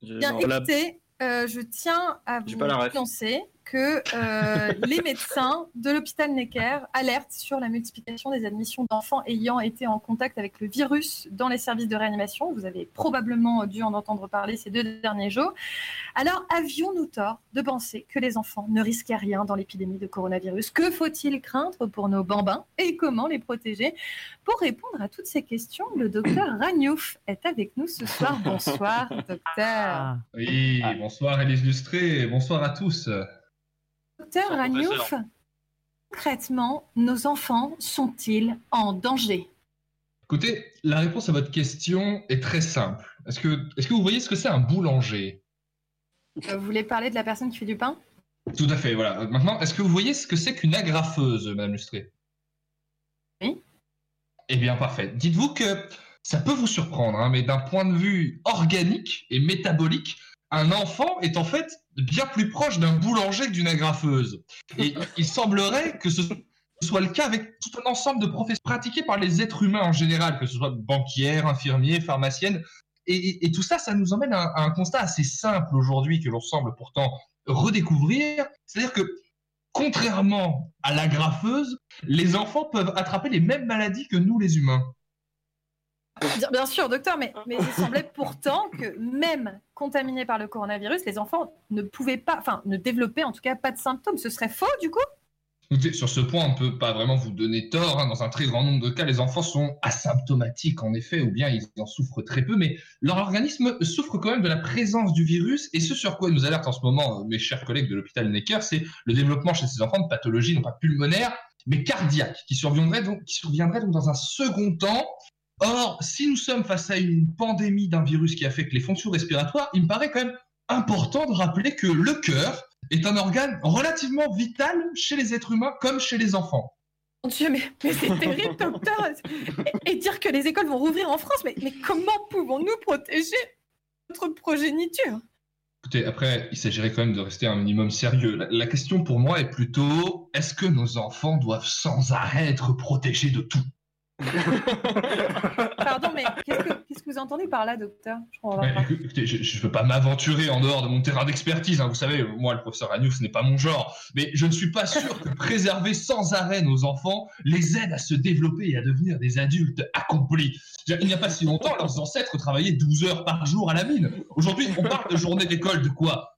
Bien, écoutez, euh, je tiens à vous pas la ref. annoncer que euh, les médecins de l'hôpital Necker alertent sur la multiplication des admissions d'enfants ayant été en contact avec le virus dans les services de réanimation. Vous avez probablement dû en entendre parler ces deux derniers jours. Alors, avions-nous tort de penser que les enfants ne risquaient rien dans l'épidémie de coronavirus? Que faut-il craindre pour nos bambins et comment les protéger? Pour répondre à toutes ces questions, le docteur Ragnouf est avec nous ce soir. Bonsoir, docteur. Oui, bonsoir Élise Lustré, bonsoir à tous. Docteur Ragnouf, concrètement, nos enfants sont-ils en danger? Écoutez, la réponse à votre question est très simple. Est-ce que, est-ce que vous voyez ce que c'est un boulanger? Euh, Vous voulez parler de la personne qui fait du pain? Tout à fait, voilà. Maintenant, est-ce que vous voyez ce que c'est qu'une agrafeuse, Madame Lustré? Oui. Eh bien, parfait. Dites-vous que ça peut vous surprendre, hein, mais d'un point de vue organique et métabolique, un enfant est en fait bien plus proche d'un boulanger que d'une agrafeuse. Et il semblerait que ce soit le cas avec tout un ensemble de professions pratiquées par les êtres humains en général, que ce soit banquière, infirmier, pharmacienne. Et, et- et tout ça, ça nous emmène à, à un constat assez simple aujourd'hui que l'on semble pourtant redécouvrir. C'est-à-dire que, contrairement à l'agrafeuse, les enfants peuvent attraper les mêmes maladies que nous les humains. Bien, bien sûr, docteur, mais, mais il semblait pourtant que même contaminés par le coronavirus, les enfants ne pouvaient pas, enfin, ne développaient en tout cas pas de symptômes. Ce serait faux du coup? Sur ce point, on ne peut pas vraiment vous donner tort. hein. Dans un très grand nombre de cas, les enfants sont asymptomatiques, en effet, ou bien ils en souffrent très peu, mais leur organisme souffre quand même de la présence du virus. Et ce sur quoi nous alerte en ce moment euh, mes chers collègues de l'hôpital Necker, c'est le développement chez ces enfants de pathologies non pas pulmonaires, mais cardiaques, qui surviendraient donc, qui surviendraient donc dans un second temps. Or, si nous sommes face à une pandémie d'un virus qui affecte les fonctions respiratoires, il me paraît quand même important de rappeler que le cœur est un organe relativement vital chez les êtres humains comme chez les enfants. Mon Dieu, mais, mais c'est terrible, docteur et, et dire que les écoles vont rouvrir en France, mais, mais comment pouvons-nous protéger notre progéniture? Écoutez, après, il s'agirait quand même de rester un minimum sérieux. La, la question pour moi est plutôt, est-ce que nos enfants doivent sans arrêt être protégés de tout? Pardon, mais qu'est-ce que, vous entendez par là, docteur? Je ne veux pas m'aventurer en dehors de mon terrain d'expertise. hein. Vous savez, moi, le professeur Agnew, ce n'est pas mon genre. Mais je ne suis pas sûr que préserver sans arrêt nos enfants les aide à se développer et à devenir des adultes accomplis. Il n'y a pas si longtemps, leurs ancêtres travaillaient 12 heures par jour à la mine. Aujourd'hui, on parle de journée d'école de quoi?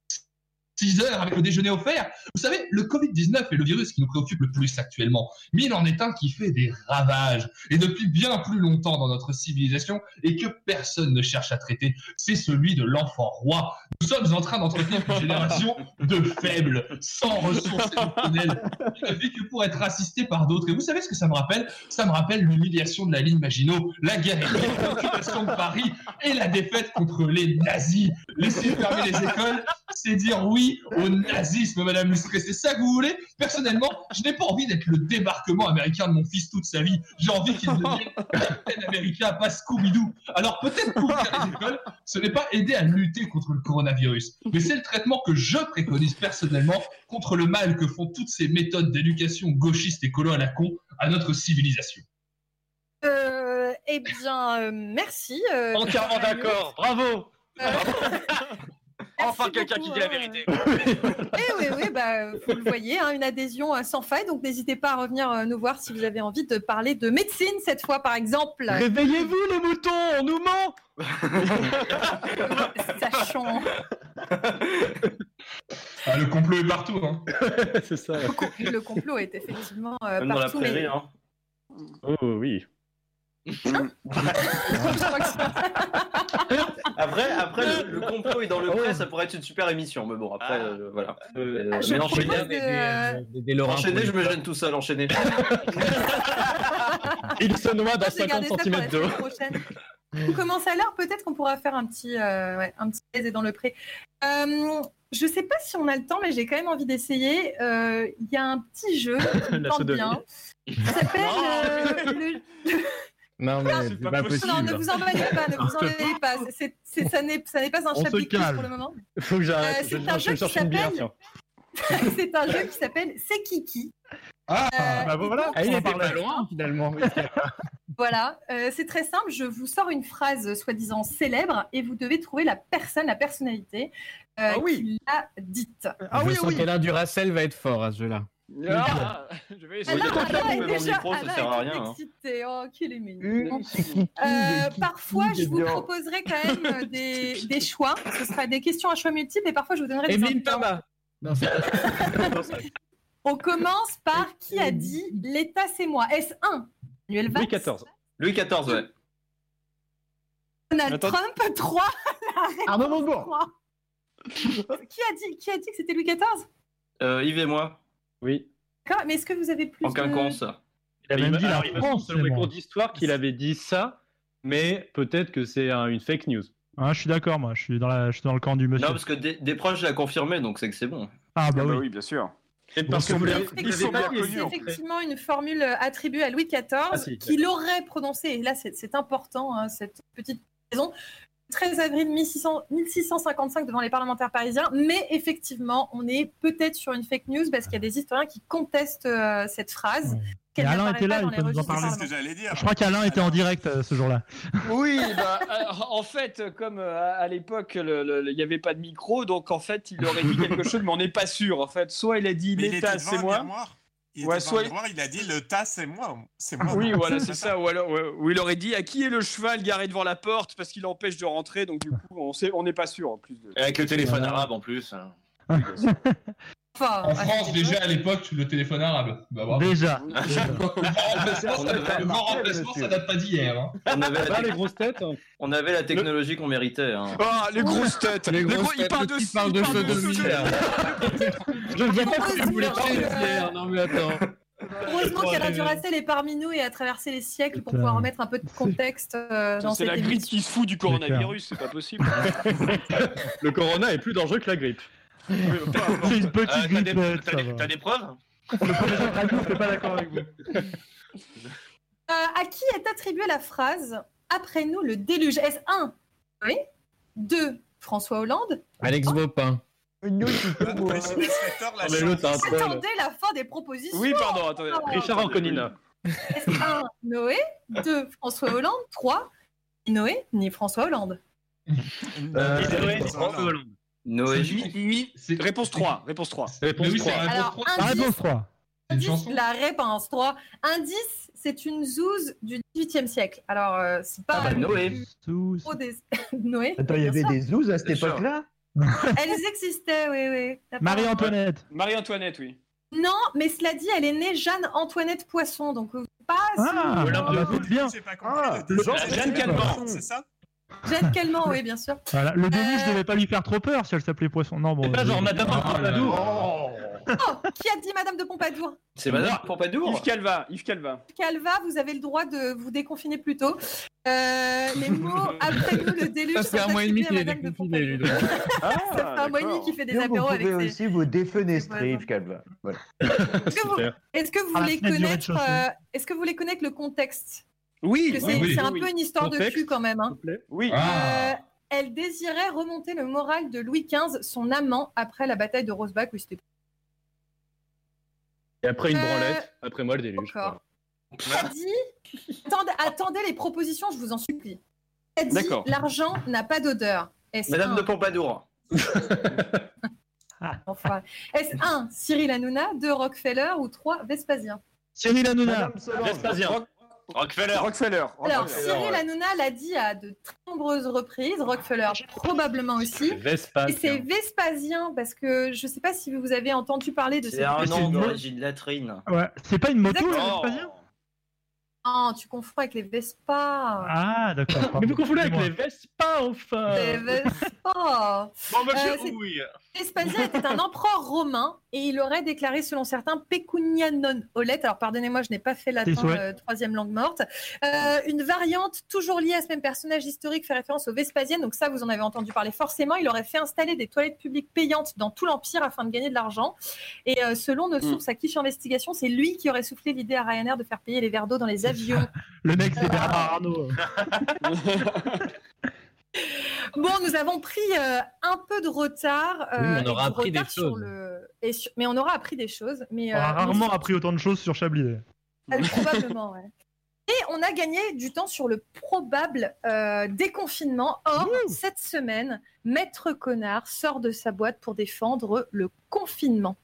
6 heures avec le déjeuner offert. Vous savez, le Covid-19 est le virus qui nous préoccupe le plus actuellement. Mais il en est un qui fait des ravages. Et depuis bien plus longtemps dans notre civilisation, et que personne ne cherche à traiter, c'est celui de l'enfant roi. Nous sommes en train d'entretenir une génération de faibles, sans ressources émotionnelles, qui ne vit que pour être assisté par d'autres. Et vous savez ce que ça me rappelle? Ça me rappelle l'humiliation de la ligne Maginot, la guerre éthique, l'occupation de Paris et la défaite contre les nazis. Laisser fermer les écoles, c'est dire oui au nazisme, Madame Lustré. C'est ça que vous voulez? Personnellement, je n'ai pas envie d'être le débarquement américain de mon fils toute sa vie. J'ai envie qu'il devienne Captain America, pas Scooby-Doo. Alors peut-être qu'ouvrir les écoles, ce n'est pas aider à lutter contre le coronavirus, mais c'est le traitement que je préconise personnellement contre le mal que font toutes ces méthodes d'éducation gauchiste et colo à la con à notre civilisation. Euh, eh bien, euh, merci. euh, Entièrement d'accord, bravo Enfin, quelqu'un qui dit la vérité. Eh oui, oui, bah, vous le voyez, hein, une adhésion euh, sans faille. Donc n'hésitez pas à revenir euh, nous voir si vous avez envie de parler de médecine cette fois, par exemple. Réveillez-vous les moutons, on nous ment Sachant. Ah, le complot est partout. Hein. C'est ça. Le complot est effectivement euh, Même dans la partout. mais- prairie, hein. Oh oui. Après, après le, le complot est dans le prêt, ça pourrait être une super émission, mais bon, après, euh, voilà. Euh, Ah, mais enchaîner, euh, Des- des Lorrains enchaîner, pour je me gêne tout seul, enchaîner. Il se noie dans Je vais garder 50 ça pour cm d'eau. On commence à l'heure, peut-être qu'on pourra faire un petit, euh, ouais, un petit baiser dans le pré. Euh, je sais pas si on a le temps, mais j'ai quand même envie d'essayer. Euh, Il y a un petit jeu qui me bien. Ça s'appelle euh, le, Non, mais Ah, c'est pas possible. Non, ne vous emballez pas, ne vous emballez pas. C'est- c'est- ça n'est ça n'est pas un On chapitre pour le moment. Faut que j'arrête. Euh, je c'est je- cherche une bière, tiens. c'est un jeu qui s'appelle C'est Kiki. Ah, bah voilà. Ah, il on en était parlait. pas loin finalement. oui. Voilà, euh, c'est très simple. Je vous sors une phrase soi-disant célèbre et vous devez trouver la personne, la personnalité euh, qui l'a dite. je sens qu'Alain Duracell va être fort à ce jeu-là. Ah, je vais essayer. Dans le déjà micro, ça sert à rien, hein. excité. Oh, qu'il est mignon. Euh, parfois, je vous proposerai quand même euh, des, des choix. Ce sera des questions à choix multiples et parfois je vous donnerai des indices. Thomas. Non, c'est On commence par qui a dit l'État c'est moi Est-ce 1 Manuel Valls? Louis XIV. Louis XIV, ouais. Donald Attends. Trump 3 Arnaud Montebourg. 3 qui, a dit, qui a dit que c'était Louis XIV Euh, Yves et moi. Oui. D'accord, Mais est-ce que vous avez plus En de... quinconce. Il avait même dit la France c'est cours d'histoire qu'il avait dit ça, mais peut-être que c'est un- une fake news. Ah, je suis d'accord, moi. Je suis dans, la... je suis dans le camp du monsieur. Non, parce que des, des proches l'ont confirmé, donc c'est que c'est bon. Ah, bah Ah bah oui. oui, bien sûr. Et parce c'est que en C'est effectivement une formule euh, attribuée à Louis XIV Ah, si. qu'il aurait prononcé, et là c'est c'est important, hein, cette petite raison, 13 avril 1600 1655 devant les parlementaires parisiens, mais effectivement on est peut-être sur une fake news parce qu'il y a des historiens qui contestent euh, cette phrase. Et Alain était là, il peut nous en parler. Ce que dire. Je crois qu'Alain était en direct euh, ce jour-là. Oui, bah, euh, en fait, comme euh, à l'époque, il n'y avait pas de micro, donc en fait, il aurait dit quelque chose, mais on n'est pas sûr. En fait, soit il a dit l'État, c'est moi. Il Ouais, soit- miroir, il a dit le tas c'est moi. C'est moi. Oui, voilà, c'est ça. Ou alors, ouais, ou il aurait dit à qui est le cheval garé devant la porte? Parce qu'il empêche de rentrer, donc du coup, on sait, on n'est pas sûr en plus. De... Avec le téléphone arabe en plus. hein. Enfin, En France, déjà à l'époque, le téléphone arabe. Bah, bravo. Déjà. Le grand remplacement, On ça- date pas d'hier. hein. On avait, la Pas les tec- grosses têtes. hein. on avait la technologie qu'on méritait. hein. Ah, les grosses têtes Les gros- grosses il têtes, parle le de type parle de sodomie, là. Je ne vois pas ce que vous voulez parler. Non, mais attends. Heureusement qu'Alain ouais. Duracell est parmi nous et a traversé les siècles pour Putain. pouvoir remettre un peu de contexte euh, dans C'est cette la grippe émission. qui se fout du coronavirus, c'est pas possible. Le corona est plus dangereux que la grippe. C'est une petite Euh, T'as grippe. des, euh, t'as des- des preuves? Le professeur Radio n'est pas d'accord avec vous. Euh, à qui est attribuée la phrase Après nous le déluge Est-ce 1 Oui 2 François Hollande Alex. Nous, chance. un troll. Attendez la fin des propositions Oui, pardon, attendez. Richard Anconina. Est-ce 1 Noé 2 François Hollande 3 Ni Noé ni François Hollande Euh, Noé, François François Hollande. Noé. Mi- C'est- Réponse 3. Réponse 3. Réponse Mais oui, 3. c'est la réponse Alors, 3. La indice, réponse 3. C'est une indice, chanson la réponse 3 Indice, c'est une zouze du 18e siècle. Alors, euh, c'est pas Ah bah, Noé. Trop des... Noé Attends, il y bien avait sûr. des zouzes à cette Bien sûr. époque-là Elles existaient, oui, oui. Marie-Antoinette. Marie-Antoinette, oui. Non, mais cela dit, elle est née Jeanne-Antoinette Poisson, donc euh, pas Ah, si... Olympe bah, de c'est bien. Pas compris. Ah, le Jeanne Calment. C'est ça Jeanne Calment, oui, bien sûr. Voilà. Le déluge Euh, devait pas lui faire trop peur si elle s'appelait Poisson. Non, bon. C'est pas euh, genre Madame ah, Pompadour. Oh Oh, qui a dit Madame de Pompadour? C'est Madame Pompadour Yves Calva. Yves Calva. Calva, vous avez le droit de vous déconfiner plus tôt. Euh, les mots après nous le déluge. Ça fait un mois et demi qu'il est de déconfiné, lui. Ah, Ça fait un mois et demi qu'il fait des vous apéros avec pouvez ses. aussi vous défenestrer, Yves Calva? Voilà. Est-ce que vous, est-ce que vous voulez connaître rez-de-chaussée. euh, Est-ce que vous voulez connaître le contexte? Oui, c'est oui, un oui. peu une histoire de cul quand même. hein. Oui. Ah. Euh, elle désirait remonter le moral de Louis XV, son amant, après la bataille de Rosbach où il s'était Et après une Euh, branlette, après moi le déluge. Encore. a dit attendez, attendez les propositions, je vous en supplie. Elle dit l'argent n'a pas d'odeur. Madame un- de Pompadour. Enfin, est-ce 1 Cyril Hanouna, 2 Rockefeller ou 3 Vespasien? Cyril Hanouna. Vespasien. Rockefeller. Rockefeller. Alors, Rockefeller, Cyril ouais. Hanouna l'a dit à de très nombreuses reprises, Rockefeller probablement aussi. Et c'est Vespasien. Vespasien, parce que je ne sais pas si vous avez entendu parler de C'est cette un nom d'origine latérine. Ouais. C'est pas une moto. Vespasien? Oh, tu confonds avec les Vespa. Ah, d'accord. Mais vous confondez avec les. Vespa, enfin Les Vespa. Bon, monsieur Euh, c'est- Rouille. Vespasien était un empereur romain et il aurait déclaré, selon certains, pecunia non olet. Alors, pardonnez-moi, je n'ai pas fait latin, souhaits. euh, troisième langue morte. Euh, une variante toujours liée à ce même personnage historique fait référence aux Vespasiennes. Donc, ça, vous en avez entendu parler forcément. Il aurait fait installer des toilettes publiques payantes dans tout l'Empire afin de gagner de l'argent. Et euh, selon nos sources à Quiche Investigation, c'est lui qui aurait soufflé l'idée à Ryanair de faire payer les verres d'eau dans les Le mec, c'est Bernard Arnault. Bon, nous avons pris euh, un peu de retard. Oui, on aura appris des choses. le- et sur- Mais on aura appris des choses. Mais, On a rarement mais- appris autant de choses sur Chablis. Euh, Probablement, ouais. Et on a gagné du temps sur le probable euh, déconfinement. Or, cette semaine, Maître Connard sort de sa boîte pour défendre le confinement.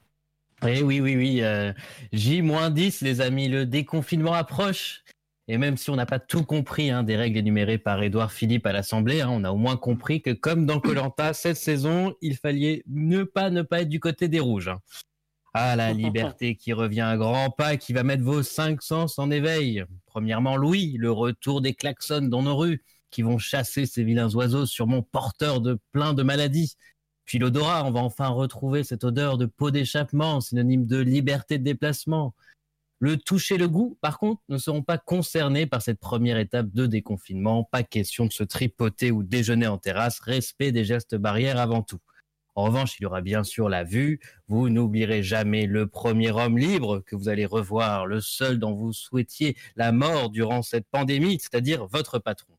Eh oui, oui, oui. euh, J-10, les amis, le déconfinement approche. Et même si on n'a pas tout compris hein, des règles énumérées par Édouard Philippe à l'Assemblée, hein, on a au moins compris que comme dans Colanta cette saison, il fallait ne pas ne pas être du côté des rouges. hein. Ah, la liberté qui revient à grands pas, qui va mettre vos cinq sens en éveil. Premièrement, Louis, le retour des klaxons dans nos rues, qui vont chasser ces vilains oiseaux sûrement porteurs de plein de maladies. Puis l'odorat, on va enfin retrouver cette odeur de peau d'échappement, synonyme de liberté de déplacement. Le toucher, le goût, par contre, ne seront pas concernés par cette première étape de déconfinement. Pas question de se tripoter ou déjeuner en terrasse, respect des gestes barrières avant tout. En revanche, il y aura bien sûr la vue. Vous n'oublierez jamais le premier homme libre que vous allez revoir, le seul dont vous souhaitiez la mort durant cette pandémie, c'est-à-dire votre patron.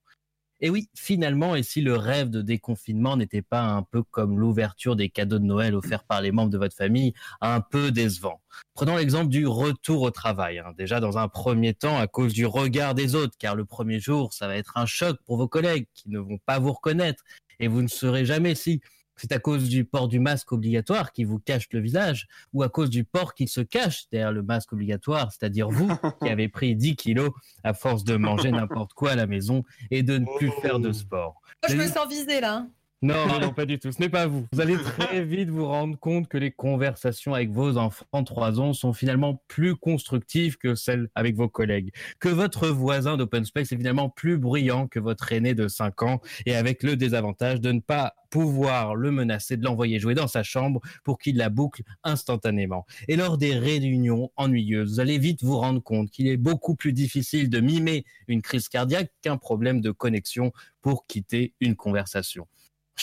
Et oui, finalement, et si le rêve de déconfinement n'était pas un peu comme l'ouverture des cadeaux de Noël offerts par les membres de votre famille, un peu décevant. Prenons l'exemple du retour au travail. hein. Déjà, dans un premier temps, à cause du regard des autres, car le premier jour, ça va être un choc pour vos collègues qui ne vont pas vous reconnaître et vous ne saurez jamais si c'est à cause du port du masque obligatoire qui vous cache le visage ou à cause du port qui se cache derrière le masque obligatoire, c'est-à-dire vous qui avez pris 10 kilos à force de manger n'importe quoi à la maison et de ne plus faire de sport. Moi, je me sens visée là. Non, non, non, pas du tout. Ce n'est pas vous. Vous allez très vite vous rendre compte que les conversations avec vos enfants de 3 ans sont finalement plus constructives que celles avec vos collègues. Que votre voisin d'open space est finalement plus bruyant que votre aîné de 5 ans et avec le désavantage de ne pas pouvoir le menacer de l'envoyer jouer dans sa chambre pour qu'il la boucle instantanément. Et lors des réunions ennuyeuses, vous allez vite vous rendre compte qu'il est beaucoup plus difficile de mimer une crise cardiaque qu'un problème de connexion pour quitter une conversation.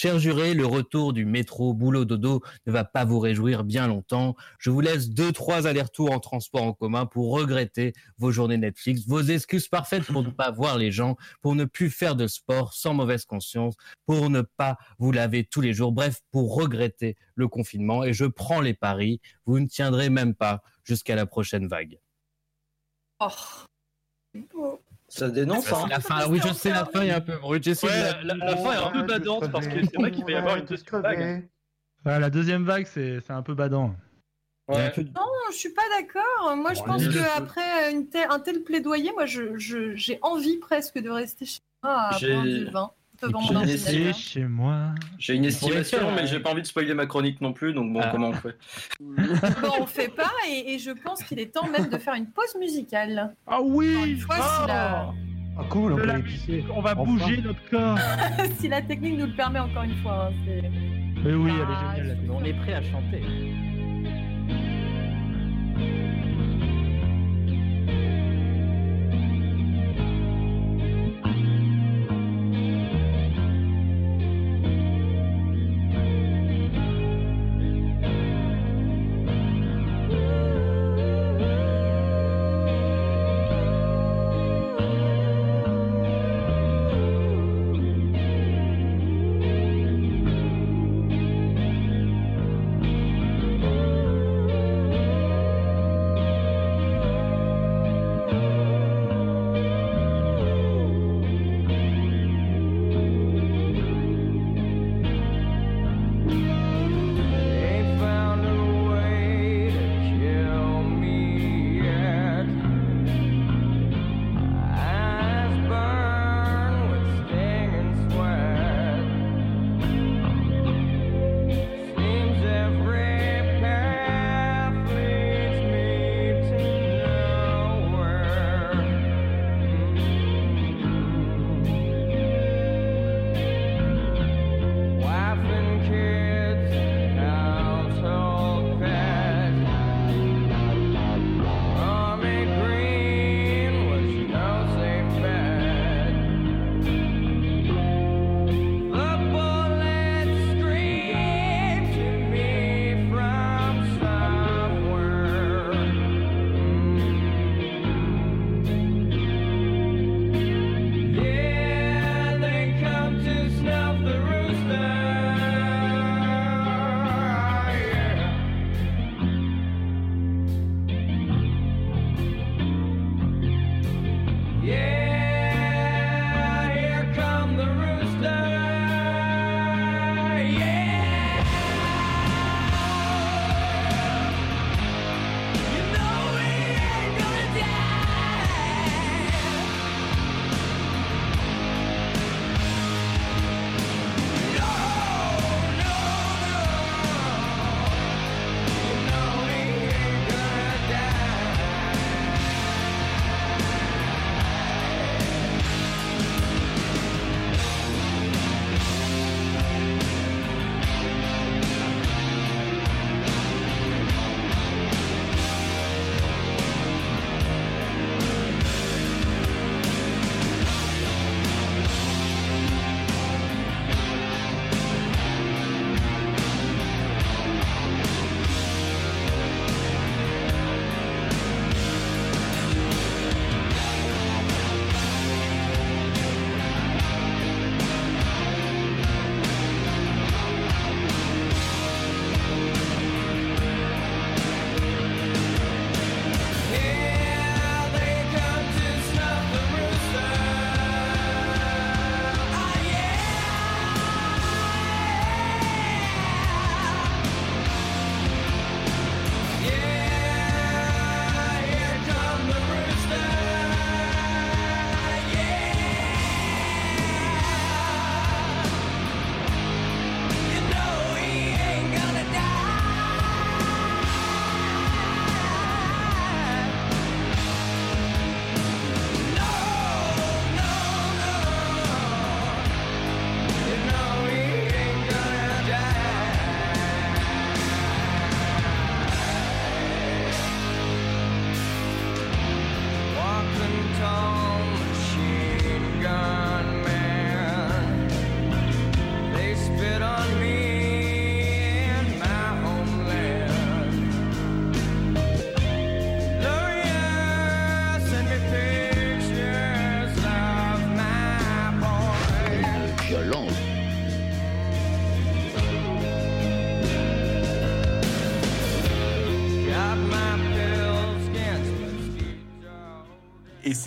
Cher juré, le retour du métro boulot dodo ne va pas vous réjouir bien longtemps. Je vous laisse deux, trois allers-retours en transport en commun pour regretter vos journées Netflix, vos excuses parfaites pour ne pas voir les gens, pour ne plus faire de sport sans mauvaise conscience, pour ne pas vous laver tous les jours, bref, pour regretter le confinement. Et je prends les paris, vous ne tiendrez même pas jusqu'à la prochaine vague. Oh. Ça dénonce, hein. La fin, oui, je sais, la fin est un peu brute. Ouais, la, la fin est un peu badante parce que c'est vrai qu'il va y avoir une deuxième vague. Ouais, la deuxième vague, c'est c'est un peu badant. Non, je suis pas d'accord. Moi, je pense qu'après telle- un tel plaidoyer, moi, je- je- j'ai envie presque de rester chez moi à J'ai- boire du vin devant j'ai mon une ordinateur. chez moi. J'ai une estimation, mais euh, j'ai pas envie de spoiler ma chronique non plus, donc bon, Ah. comment on fait? Bon, on fait pas, et, et je pense qu'il est temps même de faire une pause musicale. Ah oui Encore une fois, si, la... Ah cool, on peut la va Enfin. bouger notre corps. si la technique nous le permet encore une fois. hein, Mais oui, elle Ah, est géniale. la technique. On est prêt à chanter.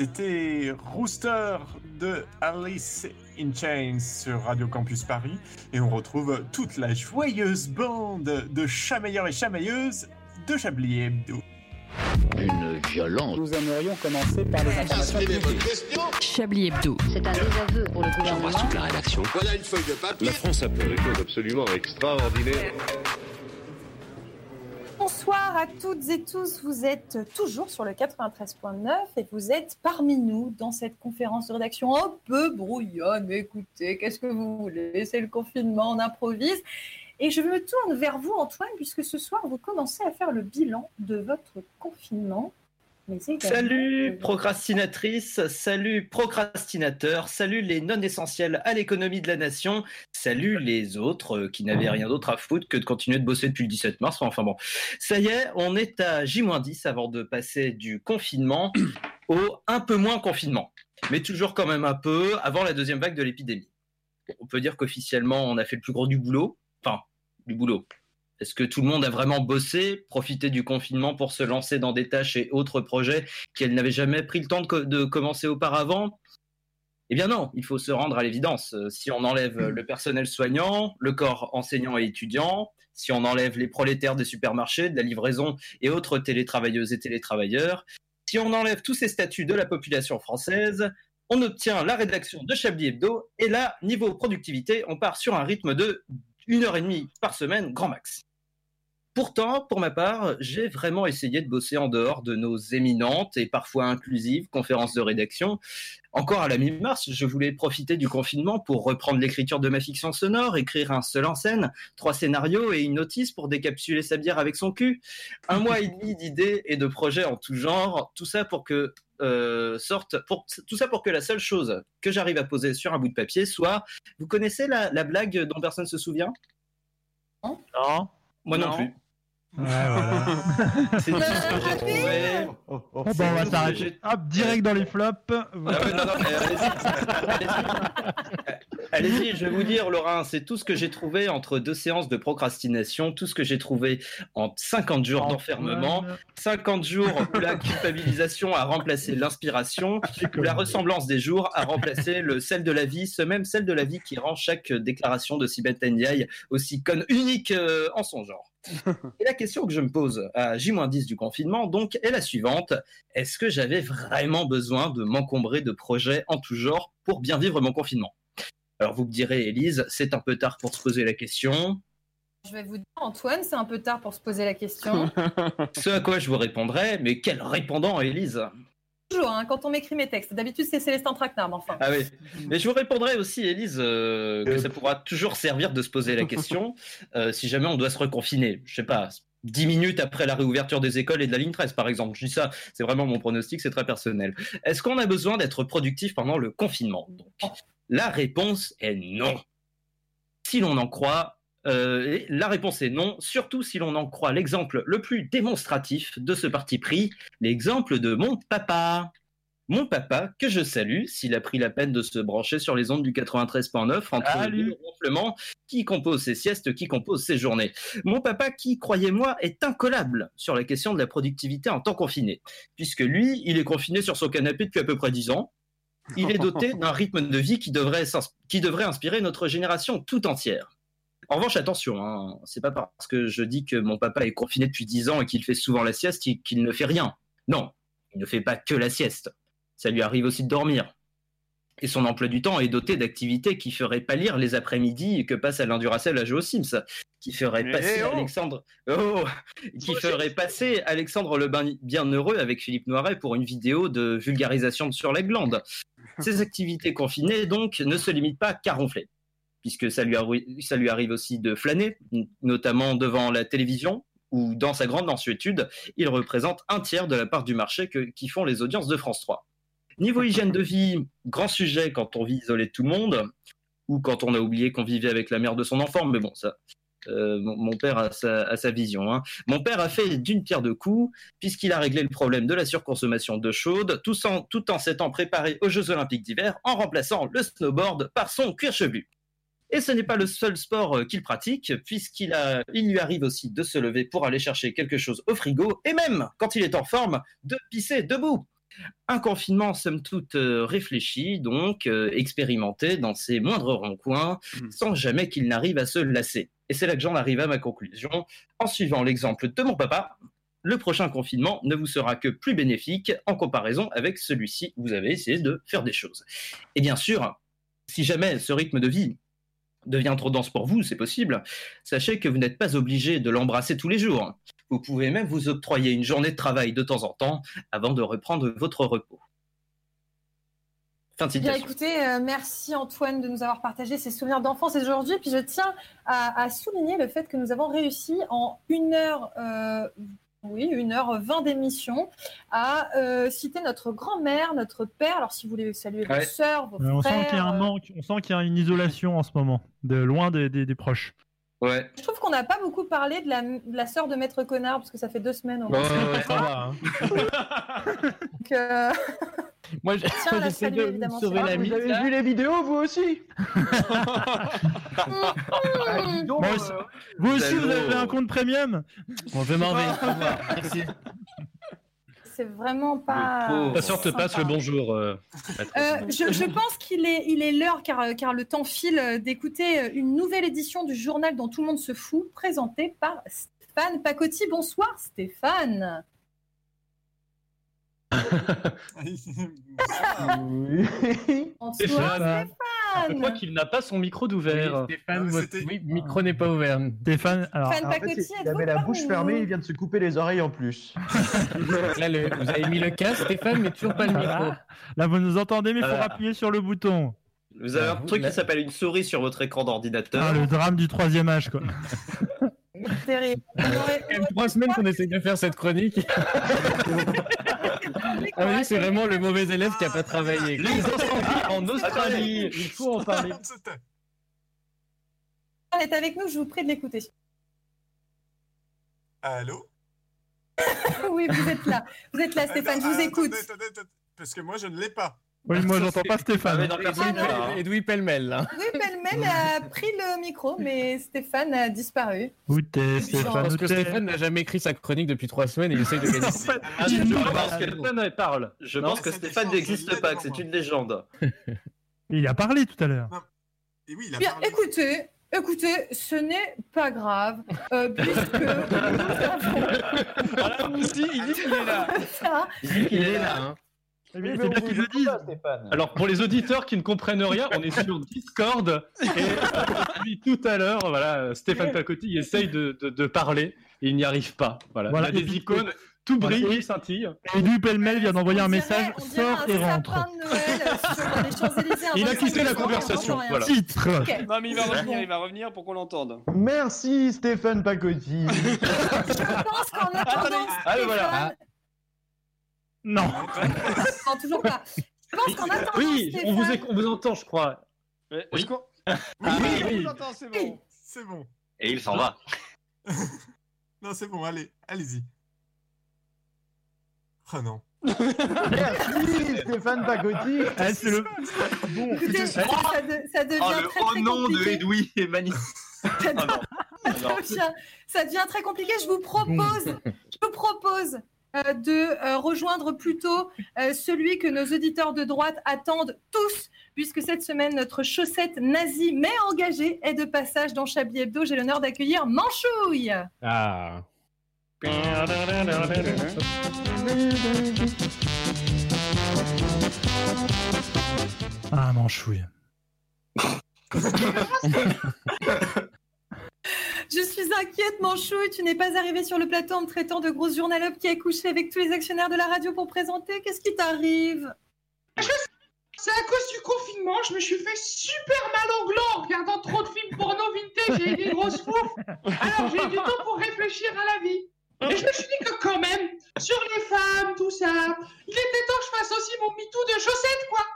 C'était Rooster de Alice in Chains sur Radio Campus Paris. Et on retrouve toute la joyeuse bande de chamailleurs et chamailleuses de Chablis Hebdo. Une violence. Nous aimerions commencer par les informations publiques. Chablis Hebdo. C'est un désaveu pour le gouvernement. J'embrasse toute la rédaction. Voilà une feuille de papier. La France a fait des choses absolument extraordinaires. Bonsoir à toutes et tous, vous êtes toujours sur le 93.9 et vous êtes parmi nous dans cette conférence de rédaction un peu brouillonne. Écoutez, qu'est-ce que vous voulez? C'est le confinement, on improvise. Et je me tourne vers vous, Antoine, puisque ce soir, vous commencez à faire le bilan de votre confinement. Salut de- procrastinatrice, salut procrastinateur, salut les non essentiels à l'économie de la nation, salut les autres euh, qui n'avaient rien d'autre à foutre que de continuer de bosser depuis le 17 mars. Enfin bon, ça y est, on est à J-10 avant de passer du confinement au un peu moins confinement, mais toujours quand même un peu avant la deuxième vague de l'épidémie. On peut dire qu'officiellement on a fait le plus gros du boulot, enfin du boulot. Est-ce que tout le monde a vraiment bossé, profité du confinement pour se lancer dans des tâches et autres projets qu'elle n'avait jamais pris le temps de, co- de commencer auparavant? Eh bien non, il faut se rendre à l'évidence. Euh, Si on enlève euh, le personnel soignant, le corps enseignant et étudiant, si on enlève les prolétaires des supermarchés, de la livraison et autres télétravailleuses et télétravailleurs, si on enlève tous ces statuts de la population française, on obtient la rédaction de Chablis Hebdo et là, niveau productivité, on part sur un rythme de une heure et demie par semaine, grand max. Pourtant, pour ma part, j'ai vraiment essayé de bosser en dehors de nos éminentes et parfois inclusives conférences de rédaction. Encore à la mi-mars, je voulais profiter du confinement pour reprendre l'écriture de ma fiction sonore, écrire un seul en scène, trois scénarios et une notice pour décapsuler sa bière avec son cul. Un mois et demi d'idées et de projets en tout genre, tout ça pour que euh, sorte, pour, tout ça pour que la seule chose que j'arrive à poser sur un bout de papier soit, vous connaissez la, la blague dont personne se souvient? Non. Moi non, Non. plus. Ouais, voilà. C'est j'ai trouvé. Bon, on va s'arrêter. Hop, direct dans les flops. Ah ouais, non, non, mais allez-y. Allez-y. Allez-y, je vais vous dire, Laurent, c'est tout ce que j'ai trouvé entre deux séances de procrastination, tout ce que j'ai trouvé en 50 jours d'enfermement, 50 jours où la culpabilisation a remplacé l'inspiration, où la ressemblance des jours a remplacé le sel de la vie, ce même sel de la vie qui rend chaque déclaration de Sibeth Ndiaye aussi conne, unique euh, en son genre. Et la question que je me pose à J-10 du confinement, donc, est la suivante. Est-ce que j'avais vraiment besoin de m'encombrer de projets en tout genre pour bien vivre mon confinement? Alors, vous me direz, Élise, c'est un peu tard pour se poser la question. Je vais vous dire, Antoine, c'est un peu tard pour se poser la question. Ce à quoi je vous répondrai, mais quel répondant, Élise? Toujours, hein, quand on m'écrit mes textes. D'habitude, c'est Célestin Traquenard, mais enfin. Ah oui. Mais je vous répondrai aussi, Élise, euh, que ça pourra toujours servir de se poser la question euh, si jamais on doit se reconfiner. Je sais pas, 10 minutes après la réouverture des écoles et de la ligne 13, par exemple. Je dis ça, c'est vraiment mon pronostic, c'est très personnel. Est-ce qu'on a besoin d'être productif pendant le confinement Donc, La réponse est non. Si l'on en croit. euh, la réponse est non, surtout si l'on en croit l'exemple le plus démonstratif de ce parti pris, l'exemple de mon papa. Mon papa, que je salue, s'il a pris la peine de se brancher sur les ondes du 93.9 entre ronflements qui composent ses siestes, qui composent ses journées. Mon papa, qui, croyez-moi, est incollable sur la question de la productivité en temps confiné, puisque lui, il est confiné sur son canapé depuis à peu près 10 ans. Il est doté d'un rythme de vie qui devrait, qui devrait inspirer notre génération tout entière. En revanche, attention, hein, c'est pas parce que je dis que mon papa est confiné depuis 10 ans et qu'il fait souvent la sieste qu'il ne fait rien. Non, il ne fait pas que la sieste. Ça lui arrive aussi de dormir. Et son emploi du temps est doté d'activités qui feraient pâlir les après-midi que passe Alain Duracell à jouer aux Sims, qui ferait passer oh Alexandre, oh, qui ferait passer Alexandre le Bienheureux avec Philippe Noiret pour une vidéo de vulgarisation sur la glande. Ces activités confinées donc ne se limitent pas qu'à ronfler, puisque ça lui, arrive aussi de flâner, notamment devant la télévision où dans sa grande mensuétude, il représente un tiers de la part du marché qui font les audiences de France 3. Niveau hygiène de vie, grand sujet quand on vit isolé tout le monde, ou quand on a oublié qu'on vivait avec la mère de son enfant, mais bon, ça, euh, mon, père a sa, vision. hein. Mon père a fait d'une pierre deux coups, puisqu'il a réglé le problème de la surconsommation d'eau chaude, tout en, s'étant préparé aux Jeux Olympiques d'hiver, en remplaçant le snowboard par son cuir chevelu. Et ce n'est pas le seul sport euh, qu'il pratique, puisqu'il il lui arrive aussi de se lever pour aller chercher quelque chose au frigo, et même, quand il est en forme, de pisser debout. Un confinement, somme toute, euh, réfléchi, donc euh, expérimenté dans ses moindres ronds-coins, sans jamais qu'il n'arrive à se lasser. Et c'est là que j'en arrive à ma conclusion. En suivant l'exemple de mon papa, le prochain confinement ne vous sera que plus bénéfique en comparaison avec celui-ci. Vous avez essayé de faire des choses. Et bien sûr, si jamais ce rythme de vie devient trop dense pour vous, c'est possible, sachez que vous n'êtes pas obligé de l'embrasser tous les jours. Vous pouvez même vous octroyer une journée de travail de temps en temps avant de reprendre votre repos. Fin de Bien citation. écoutez, euh, merci Antoine de nous avoir partagé ces souvenirs d'enfance aujourd'hui. Puis je tiens à, à souligner le fait que nous avons réussi en une heure, euh, oui, une heure vingt d'émission à euh, citer notre grand-mère, notre père. Alors si vous voulez saluer vos Ouais. sœurs, vos on sent qu'il y a un manque, on sent qu'il y a une isolation en ce moment, de loin des, des- des proches. Ouais. Je trouve qu'on n'a pas beaucoup parlé de la, de la sœur de Maître Connard parce que ça fait deux semaines moins. hein. Donc, euh, Moi, j'essaie de sauver la. Vous avez là. vu les vidéos, vous aussi? Vous aussi, vous avez un compte premium Bon, je m'en vais. Au revoir. Merci. C'est vraiment pas. Ta sœur te passe le bonjour. euh. Euh, je, je pense qu'il est, il est l'heure, car, car le temps file, euh, d'écouter euh, une nouvelle édition du journal dont tout le monde se fout, présentée par Stéphane Pacotti. Bonsoir Stéphane. Bonsoir Stéphane. Je crois qu'il n'a pas son micro d'ouvert. Stéphane, votre oui, micro n'est pas ouvert. Stéphane, alors, Stéphane En fait, il avait la bouche fermée, il vient de se couper les oreilles en plus. Là, le- vous avez mis le casque, Stéphane, mais toujours pas le micro. Voilà. Là, vous nous entendez, mais il faut Voilà. appuyer sur le bouton. Vous avez un vous, truc là- qui s'appelle une souris sur votre écran d'ordinateur. Ah, le drame du troisième âge, quoi. Terrible. Ça fait trois semaines qu'on essaie de faire cette chronique. Ah oui, c'est vraiment le mauvais élève qui a pas travaillé. Les incendies en Australie, il faut en parler. On est avec nous, je vous prie de l'écouter. Allô oui, vous êtes là. Vous êtes là, Stéphane, je vous Ah, écoute. attendez, attendez, attendez, Parce que moi, je ne l'ai pas. Oui, moi, j'entends pas Ah, Stéphane. Ah, non. là, hein. Edoui pêle-mêle, là. Oui, Pellemel a pris le micro, mais Stéphane a disparu. Où t'es, Je Stéphane pense où que Stéphane n'a jamais écrit sa chronique depuis trois semaines et il essaye de gagner. Ah, je pense parle. que Stéphane parle. Je pense que Stéphane n'existe pas, que c'est une légende. Il a parlé tout à l'heure. Et oui, il a Bien, parlé. écoutez, écoutez, ce n'est pas grave, euh, puisque nous avons Voilà, aussi, il dit qu'il est là. ça. Il est là. hein. C'est bien qu'il le dise. Alors pour les auditeurs qui ne comprennent rien, on est sur Discord et depuis tout à l'heure, voilà, Stéphane Pacotti essaye de, de- de parler et il n'y arrive pas. Voilà, Voilà, il a et des puis- icônes, tout brille, Et- scintille. Et lui, pêle-mêle, vient d'envoyer un message sort et rentre. Il a 25 quitté la conversation, voilà. Titre Ok. Non, mais il va revenir, il va revenir pour qu'on l'entende. Merci Stéphane Pacotti. Je pense qu'en attendant, le voilà. Non. Non, toujours pas. Je pense qu'en attendant, Oui, on vous, on vous entend, je crois. Oui. qu'on- Ah, Oui, oui. on l'entend, c'est bon. C'est bon. Et il s'en va. Non, c'est bon, allez, allez-y. Oh non. Merci Stéphane Pacotti. Ah, c'est le... Bon, Écoutez, ça, de- ça devient Oh, le très, oh très non de compliqué. Edoui est magnifique. Ça devient, ça devient très compliqué. Je vous propose, je vous propose de euh, rejoindre plutôt euh, celui que nos auditeurs de droite attendent tous, puisque cette semaine, notre chaussette nazie mais engagée est de passage dans Chablis Hebdo. J'ai l'honneur d'accueillir Manchouille. Ah. Ah, manchouille. Je suis inquiète, Manchouille. Tu n'es pas arrivé sur le plateau en traitant de grosse journalope qui a couché avec tous les actionnaires de la radio pour présenter. Qu'est-ce qui t'arrive? C'est à cause du confinement, je me suis fait super mal au gland en regardant trop de films porno vintage et des grosses foufs. Alors j'ai eu du temps pour réfléchir à la vie. Et je me suis dit que quand même, sur les femmes, tout ça, il était temps que je fasse aussi mon MeToo de chaussettes, quoi.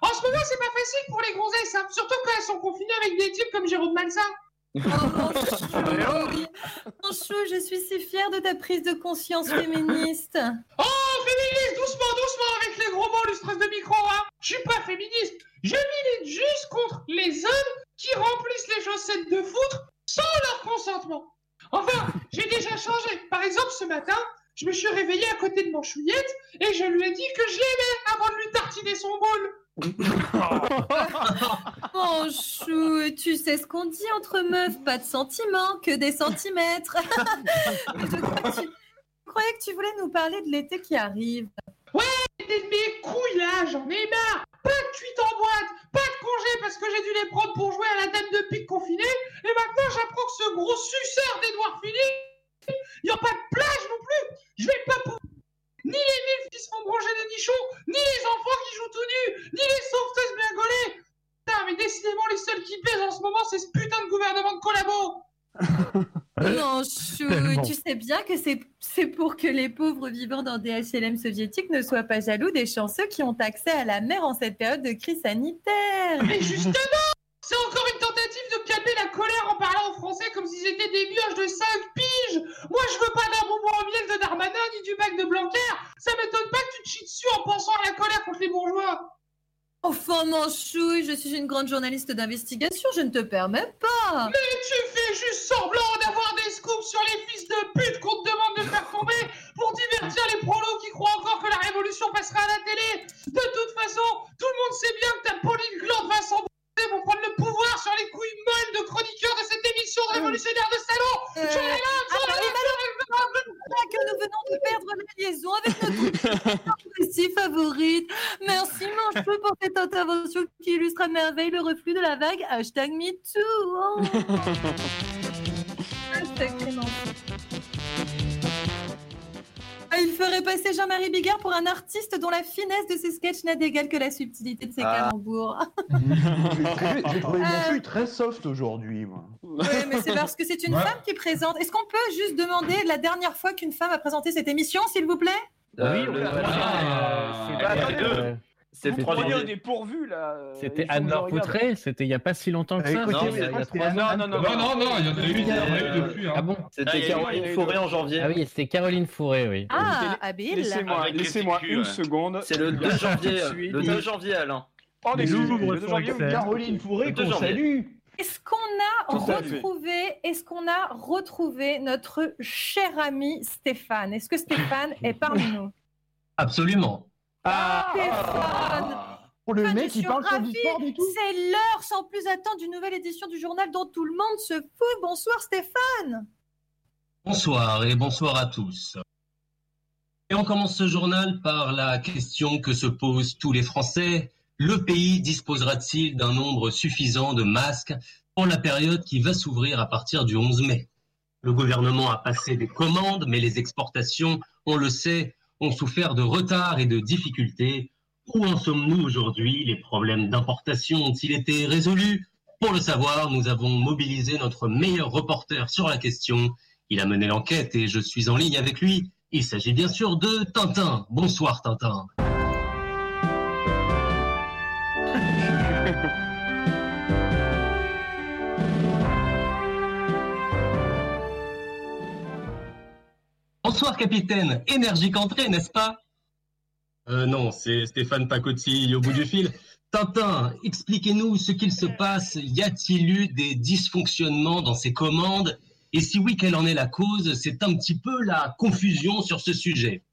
En ce moment, c'est pas facile pour les gonzesses, hein, surtout quand elles sont confinées avec des types comme Jérôme Malsain. Oh, Manchouille, je suis si fière de ta prise de conscience féministe. Oh, féministe, doucement, doucement avec les gros mots, le stress de micro, hein. Je suis pas féministe. Je milite juste contre les hommes qui remplissent les chaussettes de foutre sans leur consentement. Enfin, j'ai déjà changé. Par exemple, ce matin, je me suis réveillé à côté de Manchouillette et je lui ai dit que je l'aimais avant de lui tartiner son bol. Oh chou, tu sais ce qu'on dit entre meufs, pas de sentiments, que des centimètres. je, crois que tu... je croyais que tu voulais nous parler de l'été qui arrive. Ouais, t'es de mes couilles là, j'en ai marre. Pas de cuite en boîte, pas de congé parce que j'ai dû les prendre pour jouer à la dame de pique confinée. Et maintenant, j'apprends que ce gros suceur d'Edouard Philippe, il n'y a pas de plage non plus. Je vais pas pouvoir. Ni les milfs qui se font brancher des nichons, ni les enfants qui jouent tout nus, ni les sauveteuses bien gaulées. Putain, mais décidément, les seuls qui pèsent en ce moment, c'est ce putain de gouvernement de collabo. Non, chou, Tellement. tu sais bien que c'est c'est pour que les pauvres vivant dans des HLM soviétiques ne soient pas jaloux des chanceux qui ont accès à la mer en cette période de crise sanitaire. Mais justement, c'est encore une tentative de calmer la colère en parlant aux Français comme s'ils étaient des mioches de 5 piges. Moi, je veux pas d'un bonbon au miel de Darmanin ni du bac de Blanquer. Ça m'étonne pas que tu te chies dessus en pensant à la colère contre les bourgeois. Enfin, mon chouille, je suis une grande journaliste d'investigation, je ne te permets pas. Mais tu fais juste semblant d'avoir des scoops sur les fils de pute qu'on te demande de faire tomber pour divertir les prolos qui croient encore que la révolution passera à la télé. De toute façon, tout le monde sait bien que ta polyglotte va s'embrasser pour prendre le pouvoir sur les couilles molles de chroniqueurs de cette émission de révolutionnaire de salon. Euh, J'en ai marre, j'en ai alors, marre, j'en ai marre. Je crois que nous venons de perdre la liaison avec notre récit favorite. Merci Manchou pour cette intervention qui illustre à merveille le reflux de la vague hashtag MeToo. Oh. Il ferait passer Jean-Marie Bigard pour un artiste dont la finesse de ses sketchs n'a d'égal que la subtilité de ses Ah. calembours. J'ai trouvé- Euh. mon cul très soft aujourd'hui, moi. Oui, mais c'est parce que c'est une Ouais. femme qui présente. Est-ce qu'on peut juste demander la dernière fois qu'une femme a présenté cette émission, s'il vous plaît? Euh, Oui, Ah, euh, C'est vous le me prenez 3 au dépourvu là. euh, C'était Anne-Laure. Poutré, c'était il n'y a pas si longtemps que ça. Écoutez, Non, non, non, non, Non, il y en a eu, il y en a eu depuis. hein. Ah bon C'était Caroline Fourré en janvier. Ah oui, c'était Caroline Fourré, oui. Ah, habile. Laissez-moi une seconde. C'est le 2 Tout de janvier, suite. le 2 janvier, Alain. Oh, Mais excusez-moi, j'ouvre le 2 son janvier, vous Excel. dites- Caroline Fourré, qu'on salue. Est-ce qu'on a Tout retrouvé, est-ce qu'on a retrouvé notre cher ami Stéphane? Est-ce que Stéphane est parmi nous? Absolument. Stéphane Pour le mec qui parle sur ravie. Discord et tout. C'est l'heure sans plus attendre d'une nouvelle édition du journal dont tout le monde se fout. Bonsoir Stéphane Bonsoir et bonsoir à tous. Et on commence ce journal par la question que se posent tous les Français. Le pays disposera-t-il d'un nombre suffisant de masques pour la période qui va s'ouvrir à partir du 11 mai? Le gouvernement a passé des commandes, mais les exportations, on le sait, ont souffert de retard et de difficultés. Où en sommes-nous aujourd'hui? Les problèmes d'importation ont-ils été résolus Pour le savoir, nous avons mobilisé notre meilleur reporter sur la question. Il a mené l'enquête et je suis en ligne avec lui. Il s'agit bien sûr de Tintin. Bonsoir Tintin. Bonsoir capitaine. Énergique entrée, n'est-ce pas? Euh, Non, c'est Stéphane Pacotti au bout du fil. Tintin, expliquez-nous ce qu'il se passe. Y a-t-il eu des dysfonctionnements dans ces commandes? Et si oui, quelle en est la cause? C'est un petit peu la confusion sur ce sujet.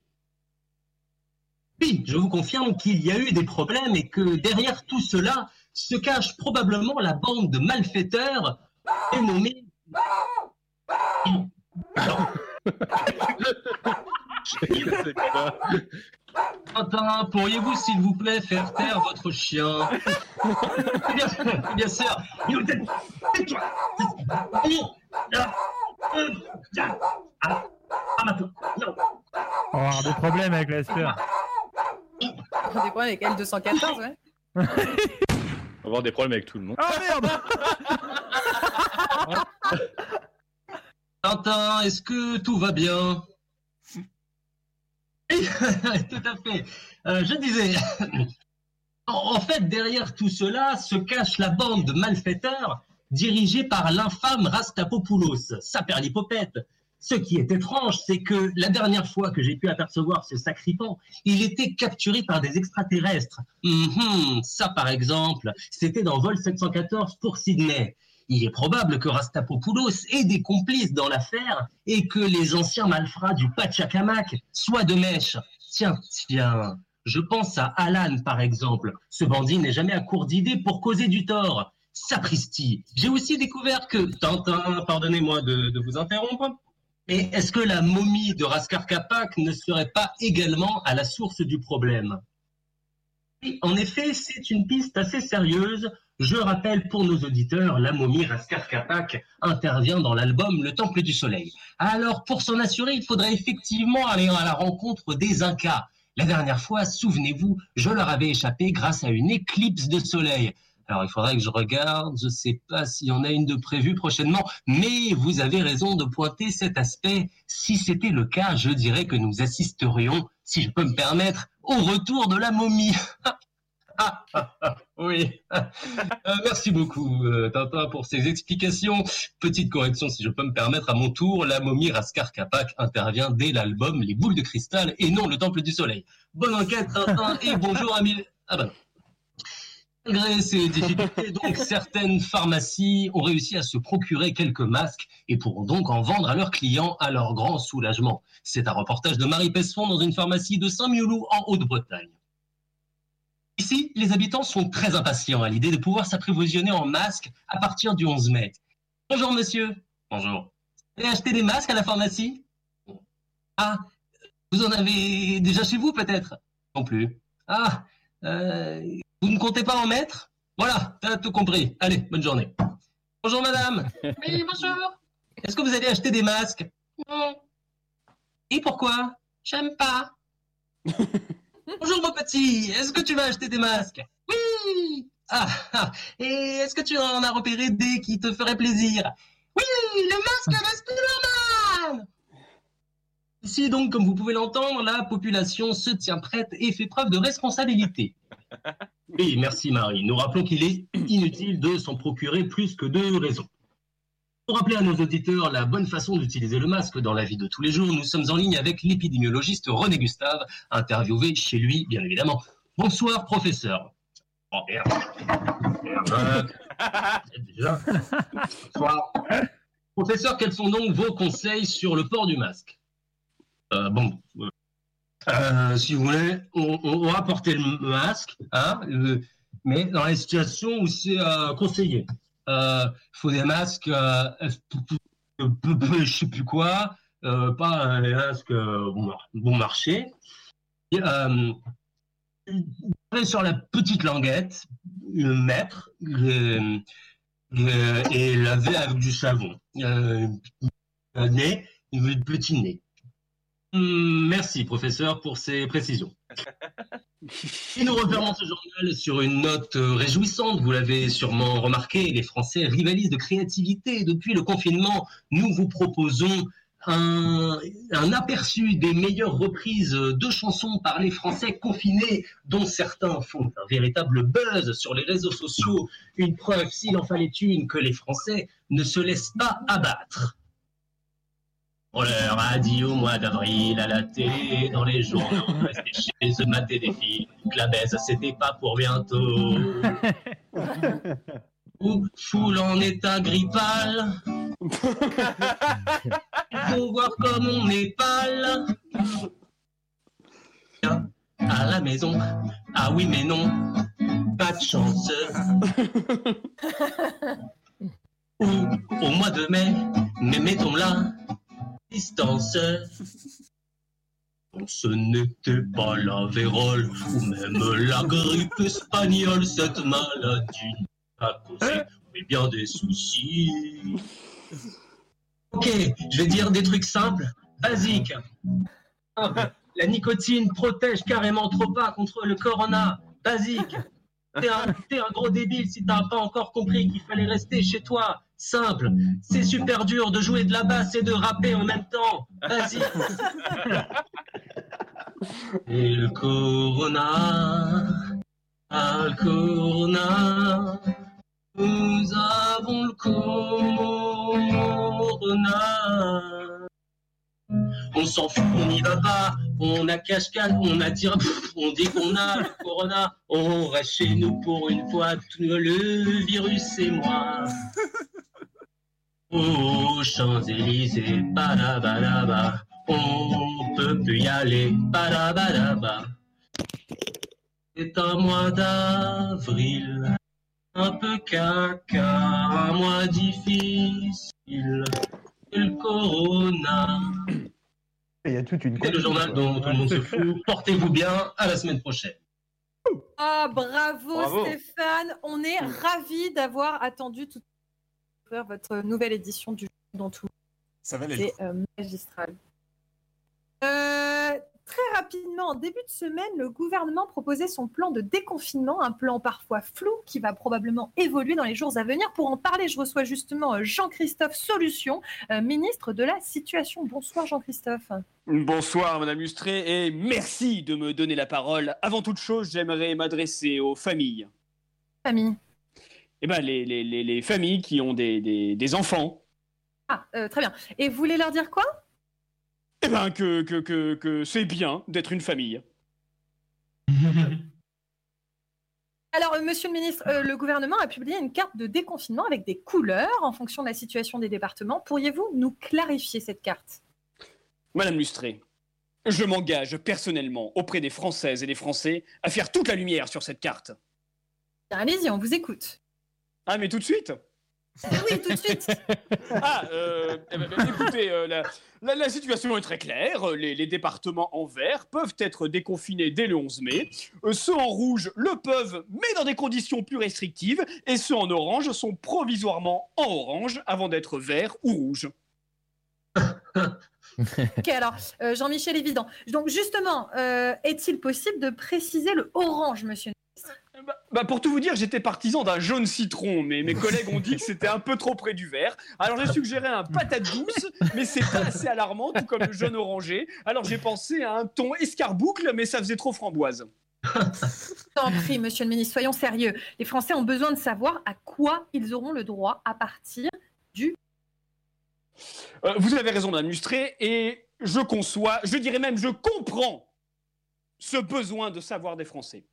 Oui, je vous confirme qu'il y a eu des problèmes et que derrière tout cela se cache probablement la bande de malfaiteurs dénommée... Non. Tintin, pourriez-vous s'il vous plaît faire taire votre chien? Bien sûr, bien sûr. Oh, ah, maintenant, non. On va avoir des problèmes avec la SPA. On a des problèmes avec L214, ouais. On va avoir des problèmes avec tout le monde. Ah merde Tintin, est-ce que tout va bien? Oui, Tout à fait. Euh, je disais, en fait, derrière tout cela se cache la bande de malfaiteurs dirigée par l'infâme Rastapopoulos, saperlipopette. Ce qui est étrange, c'est que la dernière fois que j'ai pu apercevoir ce sacripant, il était capturé par des extraterrestres. Mhm, ça, par exemple, c'était dans vol 714 pour Sydney. Il est probable que Rastapopoulos ait des complices dans l'affaire et que les anciens malfrats du Pachacamac soient de mèche. Tiens, tiens, je pense à Alan, par exemple. Ce bandit n'est jamais à court d'idées pour causer du tort. Sapristi, j'ai aussi découvert que... Tintin, pardonnez-moi de, vous interrompre. Et est-ce que la momie de Raskar Kapak ne serait pas également à la source du problème? En effet, c'est une piste assez sérieuse. Je rappelle pour nos auditeurs, la momie Raskar Kapak intervient dans l'album Le Temple du Soleil. Alors, pour s'en assurer, il faudrait effectivement aller à la rencontre des Incas. La dernière fois, souvenez-vous, je leur avais échappé grâce à une éclipse de soleil. Alors, il faudrait que je regarde, je ne sais pas s'il y en a une de prévue prochainement, mais vous avez raison de pointer cet aspect. Si c'était le cas, je dirais que nous assisterions, si je peux me permettre, au retour de la momie. Ah, ah, ah, oui. Euh, merci beaucoup, euh, Tintin, pour ces explications. Petite correction, si je peux me permettre, à mon tour, la momie Raskar Kapak intervient dès l'album Les Boules de Cristal et non Le Temple du Soleil. Bonne enquête, Tintin, et bonjour, Amil. Ah bah non. Malgré ces difficultés, donc, certaines pharmacies ont réussi à se procurer quelques masques et pourront donc en vendre à leurs clients à leur grand soulagement. C'est un reportage de Marie Pesson dans une pharmacie de Saint-Miaulou en Haute-Bretagne. Ici, les habitants sont très impatients à l'idée de pouvoir s'approvisionner en masques à partir du 11 mai. Bonjour monsieur. Bonjour. Vous avez acheté des masques à la pharmacie? Ah, vous en avez déjà chez vous peut-être? Non plus. Ah, euh, vous ne comptez pas en mettre? Voilà, t'as tout compris. Allez, bonne journée. Bonjour madame. Oui, bonjour. Est-ce que vous allez acheter des masques? Non. Et pourquoi? J'aime pas. Bonjour mon petit, est-ce que tu vas acheter des masques? Oui ah, ah, et est-ce que tu en as repéré des qui te feraient plaisir? Oui, le masque de Spider-Man Ici donc, comme vous pouvez l'entendre, la population se tient prête et fait preuve de responsabilité. Oui, merci Marie. Nous rappelons qu'il est inutile de s'en procurer plus que deux raisons. Pour rappeler à nos auditeurs la bonne façon d'utiliser le masque dans la vie de tous les jours, nous sommes en ligne avec l'épidémiologiste René Gustave, interviewé chez lui, bien évidemment. Bonsoir, professeur. Oh, merde. Merde. Déjà. Bonsoir. Professeur, quels sont donc vos conseils sur le port du masque? Euh, Bon, euh, euh, si vous voulez, on, on va porter le masque, hein, mais dans les situations où c'est euh, conseillé. Euh, Il faut des masques, euh, euh, je sais plus quoi, euh, pas un masque euh, bon, bon marché. Et, euh, sur la petite languette, le mettre le- le- et laver avec du savon. Euh, un nez, un petit nez. Merci, professeur, pour ces précisions. Et nous refermons ce journal sur une note euh, réjouissante. Vous l'avez sûrement remarqué, les Français rivalisent de créativité. Depuis le confinement, nous vous proposons un, un aperçu des meilleures reprises de chansons par les Français confinés, dont certains font un véritable buzz sur les réseaux sociaux. Une preuve, s'il en fallait une, que les Français ne se laissent pas abattre. On leur a dit au mois d'avril à la télé, dans les journaux, rester chez eux, mater des films, que la baisse c'était pas pour bientôt. Ou foule en état grippal? Faut voir comme on est pâle. À la maison. Ah oui, mais non, pas de chance. Ou au mois de mai, mais mettons là distance. Ce n'était pas la vérole ou même la grippe espagnole, cette maladie n'a causé mais bien des soucis. Ok, je vais dire des trucs simples, basiques. La nicotine protège carrément trop pas contre le corona. Basique. T'es un, t'es un gros débile si t'as pas encore compris qu'il fallait rester chez toi. Simple. C'est super dur de jouer de la basse et de rapper en même temps. Basique. Et le corona, ah, le corona, nous avons le corona. On s'en fout, on n'y va pas. On a cache-cache, on a tiré, on dit qu'on a le corona. On reste chez nous pour une fois, le virus et moi. Aux Champs-Élysées, badabadaba. On peut plus y aller, badabadaba. C'est un mois d'avril, un peu caca, un mois difficile. Et le corona. Il y a toute une C'est le journal dont tout le monde se fout. Portez-vous bien, à la semaine prochaine. Ah, bravo, Bravo. Stéphane. On est ravis d'avoir attendu toute votre nouvelle édition du dans tout. Ça va C'est euh, magistral. Euh, très rapidement, en début de semaine, le gouvernement proposait son plan de déconfinement, un plan parfois flou qui va probablement évoluer dans les jours à venir. Pour en parler, je reçois justement euh, Jean-Christophe Solution, euh, ministre de la Situation. Bonsoir Jean-Christophe. Bonsoir Madame Lustré et merci de me donner la parole. Avant toute chose, j'aimerais m'adresser aux familles. Famille. Eh ben, les, les- les- les familles qui ont des, des- des enfants. Ah, euh, très bien. Et vous voulez leur dire quoi? Eh ben, que, que, que, que c'est bien d'être une famille. Alors, euh, monsieur le ministre, euh, le gouvernement a publié une carte de déconfinement avec des couleurs en fonction de la situation des départements. Pourriez-vous nous clarifier cette carte? Madame Lustré, je m'engage personnellement auprès des Françaises et des Français à faire toute la lumière sur cette carte. Allez-y, on vous écoute. Ah, mais tout de suite Oui, tout de suite. Ah, euh, eh ben, ben, écoutez, euh, la, la- la situation est très claire. Les, les départements en vert peuvent être déconfinés dès le 11 mai. Euh, ceux en rouge le peuvent, mais dans des conditions plus restrictives. Et ceux en orange sont provisoirement en orange avant d'être verts ou rouges. Ok, alors, euh, Jean-Michel Évident. Donc, justement, euh, est-il possible de préciser le orange, monsieur ministre Bah, pour tout vous dire, j'étais partisan d'un jaune citron, mais mes collègues ont dit que c'était un peu trop près du vert. Alors j'ai suggéré un patate douce, mais c'est pas assez alarmant, tout comme le jaune orangé. Alors j'ai pensé à un ton escarboucle, mais ça faisait trop framboise. T'en prie, monsieur le ministre, soyons sérieux. Les Français ont besoin de savoir à quoi ils auront le droit à partir du... Euh, vous avez raison, Madame Lustré, et je conçois, je dirais même, je comprends ce besoin de savoir des Français.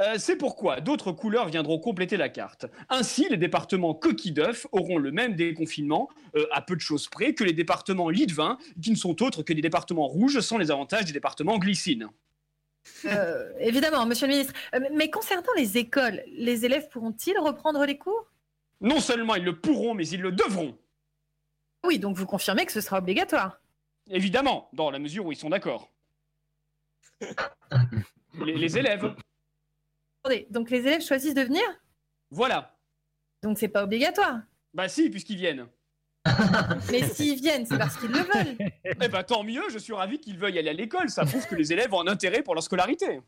Euh, c'est pourquoi d'autres couleurs viendront compléter la carte. Ainsi, les départements coquilles d'œufs auront le même déconfinement, euh, à peu de choses près, que les départements lit de vin, qui ne sont autres que des départements rouges sans les avantages des départements glycine. Euh, évidemment, monsieur le ministre. Mais concernant les écoles, les élèves pourront-ils reprendre les cours? Non seulement ils le pourront, mais ils le devront. Oui, donc vous confirmez que ce sera obligatoire. Évidemment, dans la mesure où ils sont d'accord. les, les élèves, Attendez, donc les élèves choisissent de venir? Voilà. Donc c'est pas obligatoire? Bah si, puisqu'ils viennent. Mais s'ils viennent, c'est parce qu'ils le veulent. Eh ben tant mieux, je suis ravi qu'ils veuillent aller à l'école. Ça prouve que les élèves ont un intérêt pour leur scolarité.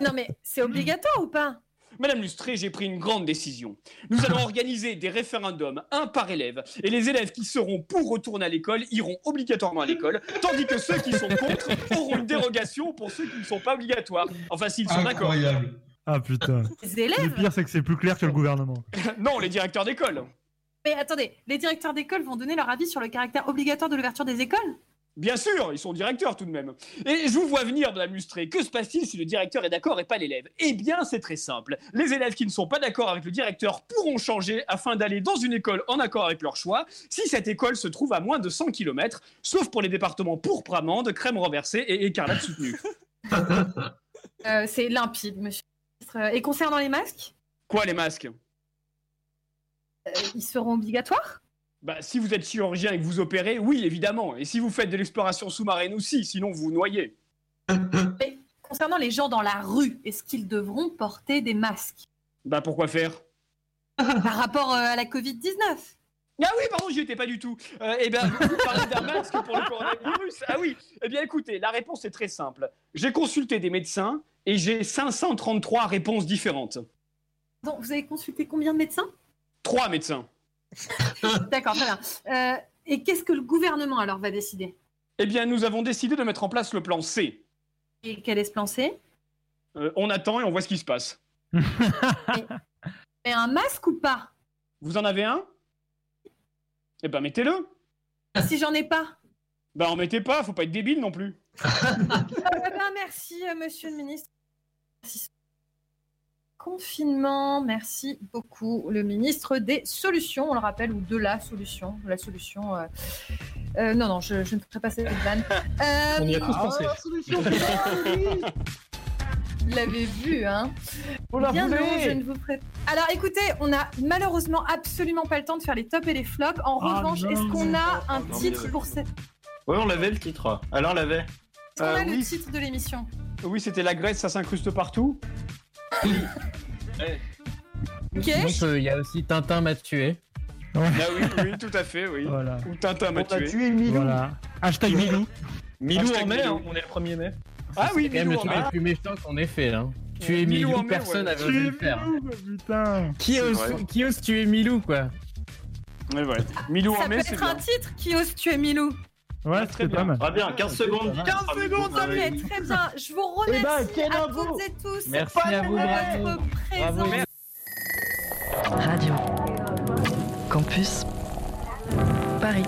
Non mais c'est obligatoire ou pas? Madame Lustré, j'ai pris une grande décision. Nous allons organiser des référendums, un par élève, et les élèves qui seront pour retourner à l'école iront obligatoirement à l'école, tandis que ceux qui sont contre auront une dérogation pour ceux qui ne sont pas obligatoires. Enfin, s'ils sont d'accord. Incroyable. Ah putain. Les élèves Le pire, c'est que c'est plus clair que le gouvernement. non, les directeurs d'école. Mais attendez, les directeurs d'école vont donner leur avis sur le caractère obligatoire de l'ouverture des écoles? Bien sûr, ils sont directeurs tout de même. Et je vous vois venir, Madame Lustré. Que se passe-t-il si le directeur est d'accord et pas l'élève? Eh bien, c'est très simple. Les élèves qui ne sont pas d'accord avec le directeur pourront changer afin d'aller dans une école en accord avec leur choix, si cette école se trouve à moins de 100 km, sauf pour les départements pourpre amande, crème renversée et écarlate soutenue. Euh, C'est limpide, monsieur ministre. Et concernant les masques, Quoi, les masques? Euh, ils seront obligatoires? Bah, si vous êtes chirurgien et que vous opérez, oui, évidemment. Et si vous faites de l'exploration sous-marine aussi, sinon vous vous noyez. Mais concernant les gens dans la rue, est-ce qu'ils devront porter des masques? Bah, pourquoi faire? Par rapport euh, à la Covid-19 Ah oui, pardon, j'y étais pas du tout. Euh, eh bien, vous parlez d'un masque pour le coronavirus. Ah oui. Eh bien, écoutez, la réponse est très simple. J'ai consulté des médecins et j'ai 533 réponses différentes. Donc, vous avez consulté combien de médecins? Trois médecins. D'accord, très bien. Euh, et qu'est-ce que le gouvernement alors va décider? Eh bien, nous avons décidé de mettre en place le plan C. Et quel est ce plan C? Euh, on attend et on voit ce qui se passe. Et un masque ou pas? Vous en avez un? Eh ben, mettez-le. Si j'en ai pas Bah, en mettez pas, faut pas être débile non plus. Euh, ben, merci, euh, monsieur le ministre. Merci. Confinement, merci beaucoup. Le ministre des Solutions, on le rappelle, ou de la solution. La solution. euh, euh, non, non, je, je ne ferai pas cette vanne. Euh, On y a tous Ah, pensé. la solution, l'avez vu, hein la Bien non, je ne vous ferai... Alors écoutez, on a malheureusement absolument pas le temps de faire les tops et les flops. En Ah revanche, est-ce qu'on a un non, titre pour cette... Ouais, on l'avait le titre. Alors, on l'avait. Est-ce qu'on a Euh, le oui. titre de l'émission? Oui, c'était la Grèce, ça s'incruste partout. Ok Donc, euh, il y a aussi Tintin m'a tué. Ah oui, oui, tout à fait, oui. Voilà. Ou Tintin m'a On a tué. tué Milou. Voilà. Hashtag Milou. Milou Hashtag en mai, Milou. hein, on est le 1er mai. Ah oui, C'est quand même Milou le truc plus méchant qu'on ait fait. Hein. Tuer Milou Milou, personne ouais. n'avait osé le faire. Putain. Qui ose, vrai. qui ose tuer Milou, quoi? Ouais, ouais. Milou Ça en peut mai, être un bien. titre qui ose tuer Milou. Ouais, très bien. pas mal. Ah bien, 15 secondes. 15 secondes, ça Ok, fait. très bien. Je vous Eh ben, remercie à toutes et tous Merci à vous, votre présence. Radio. Campus. Paris.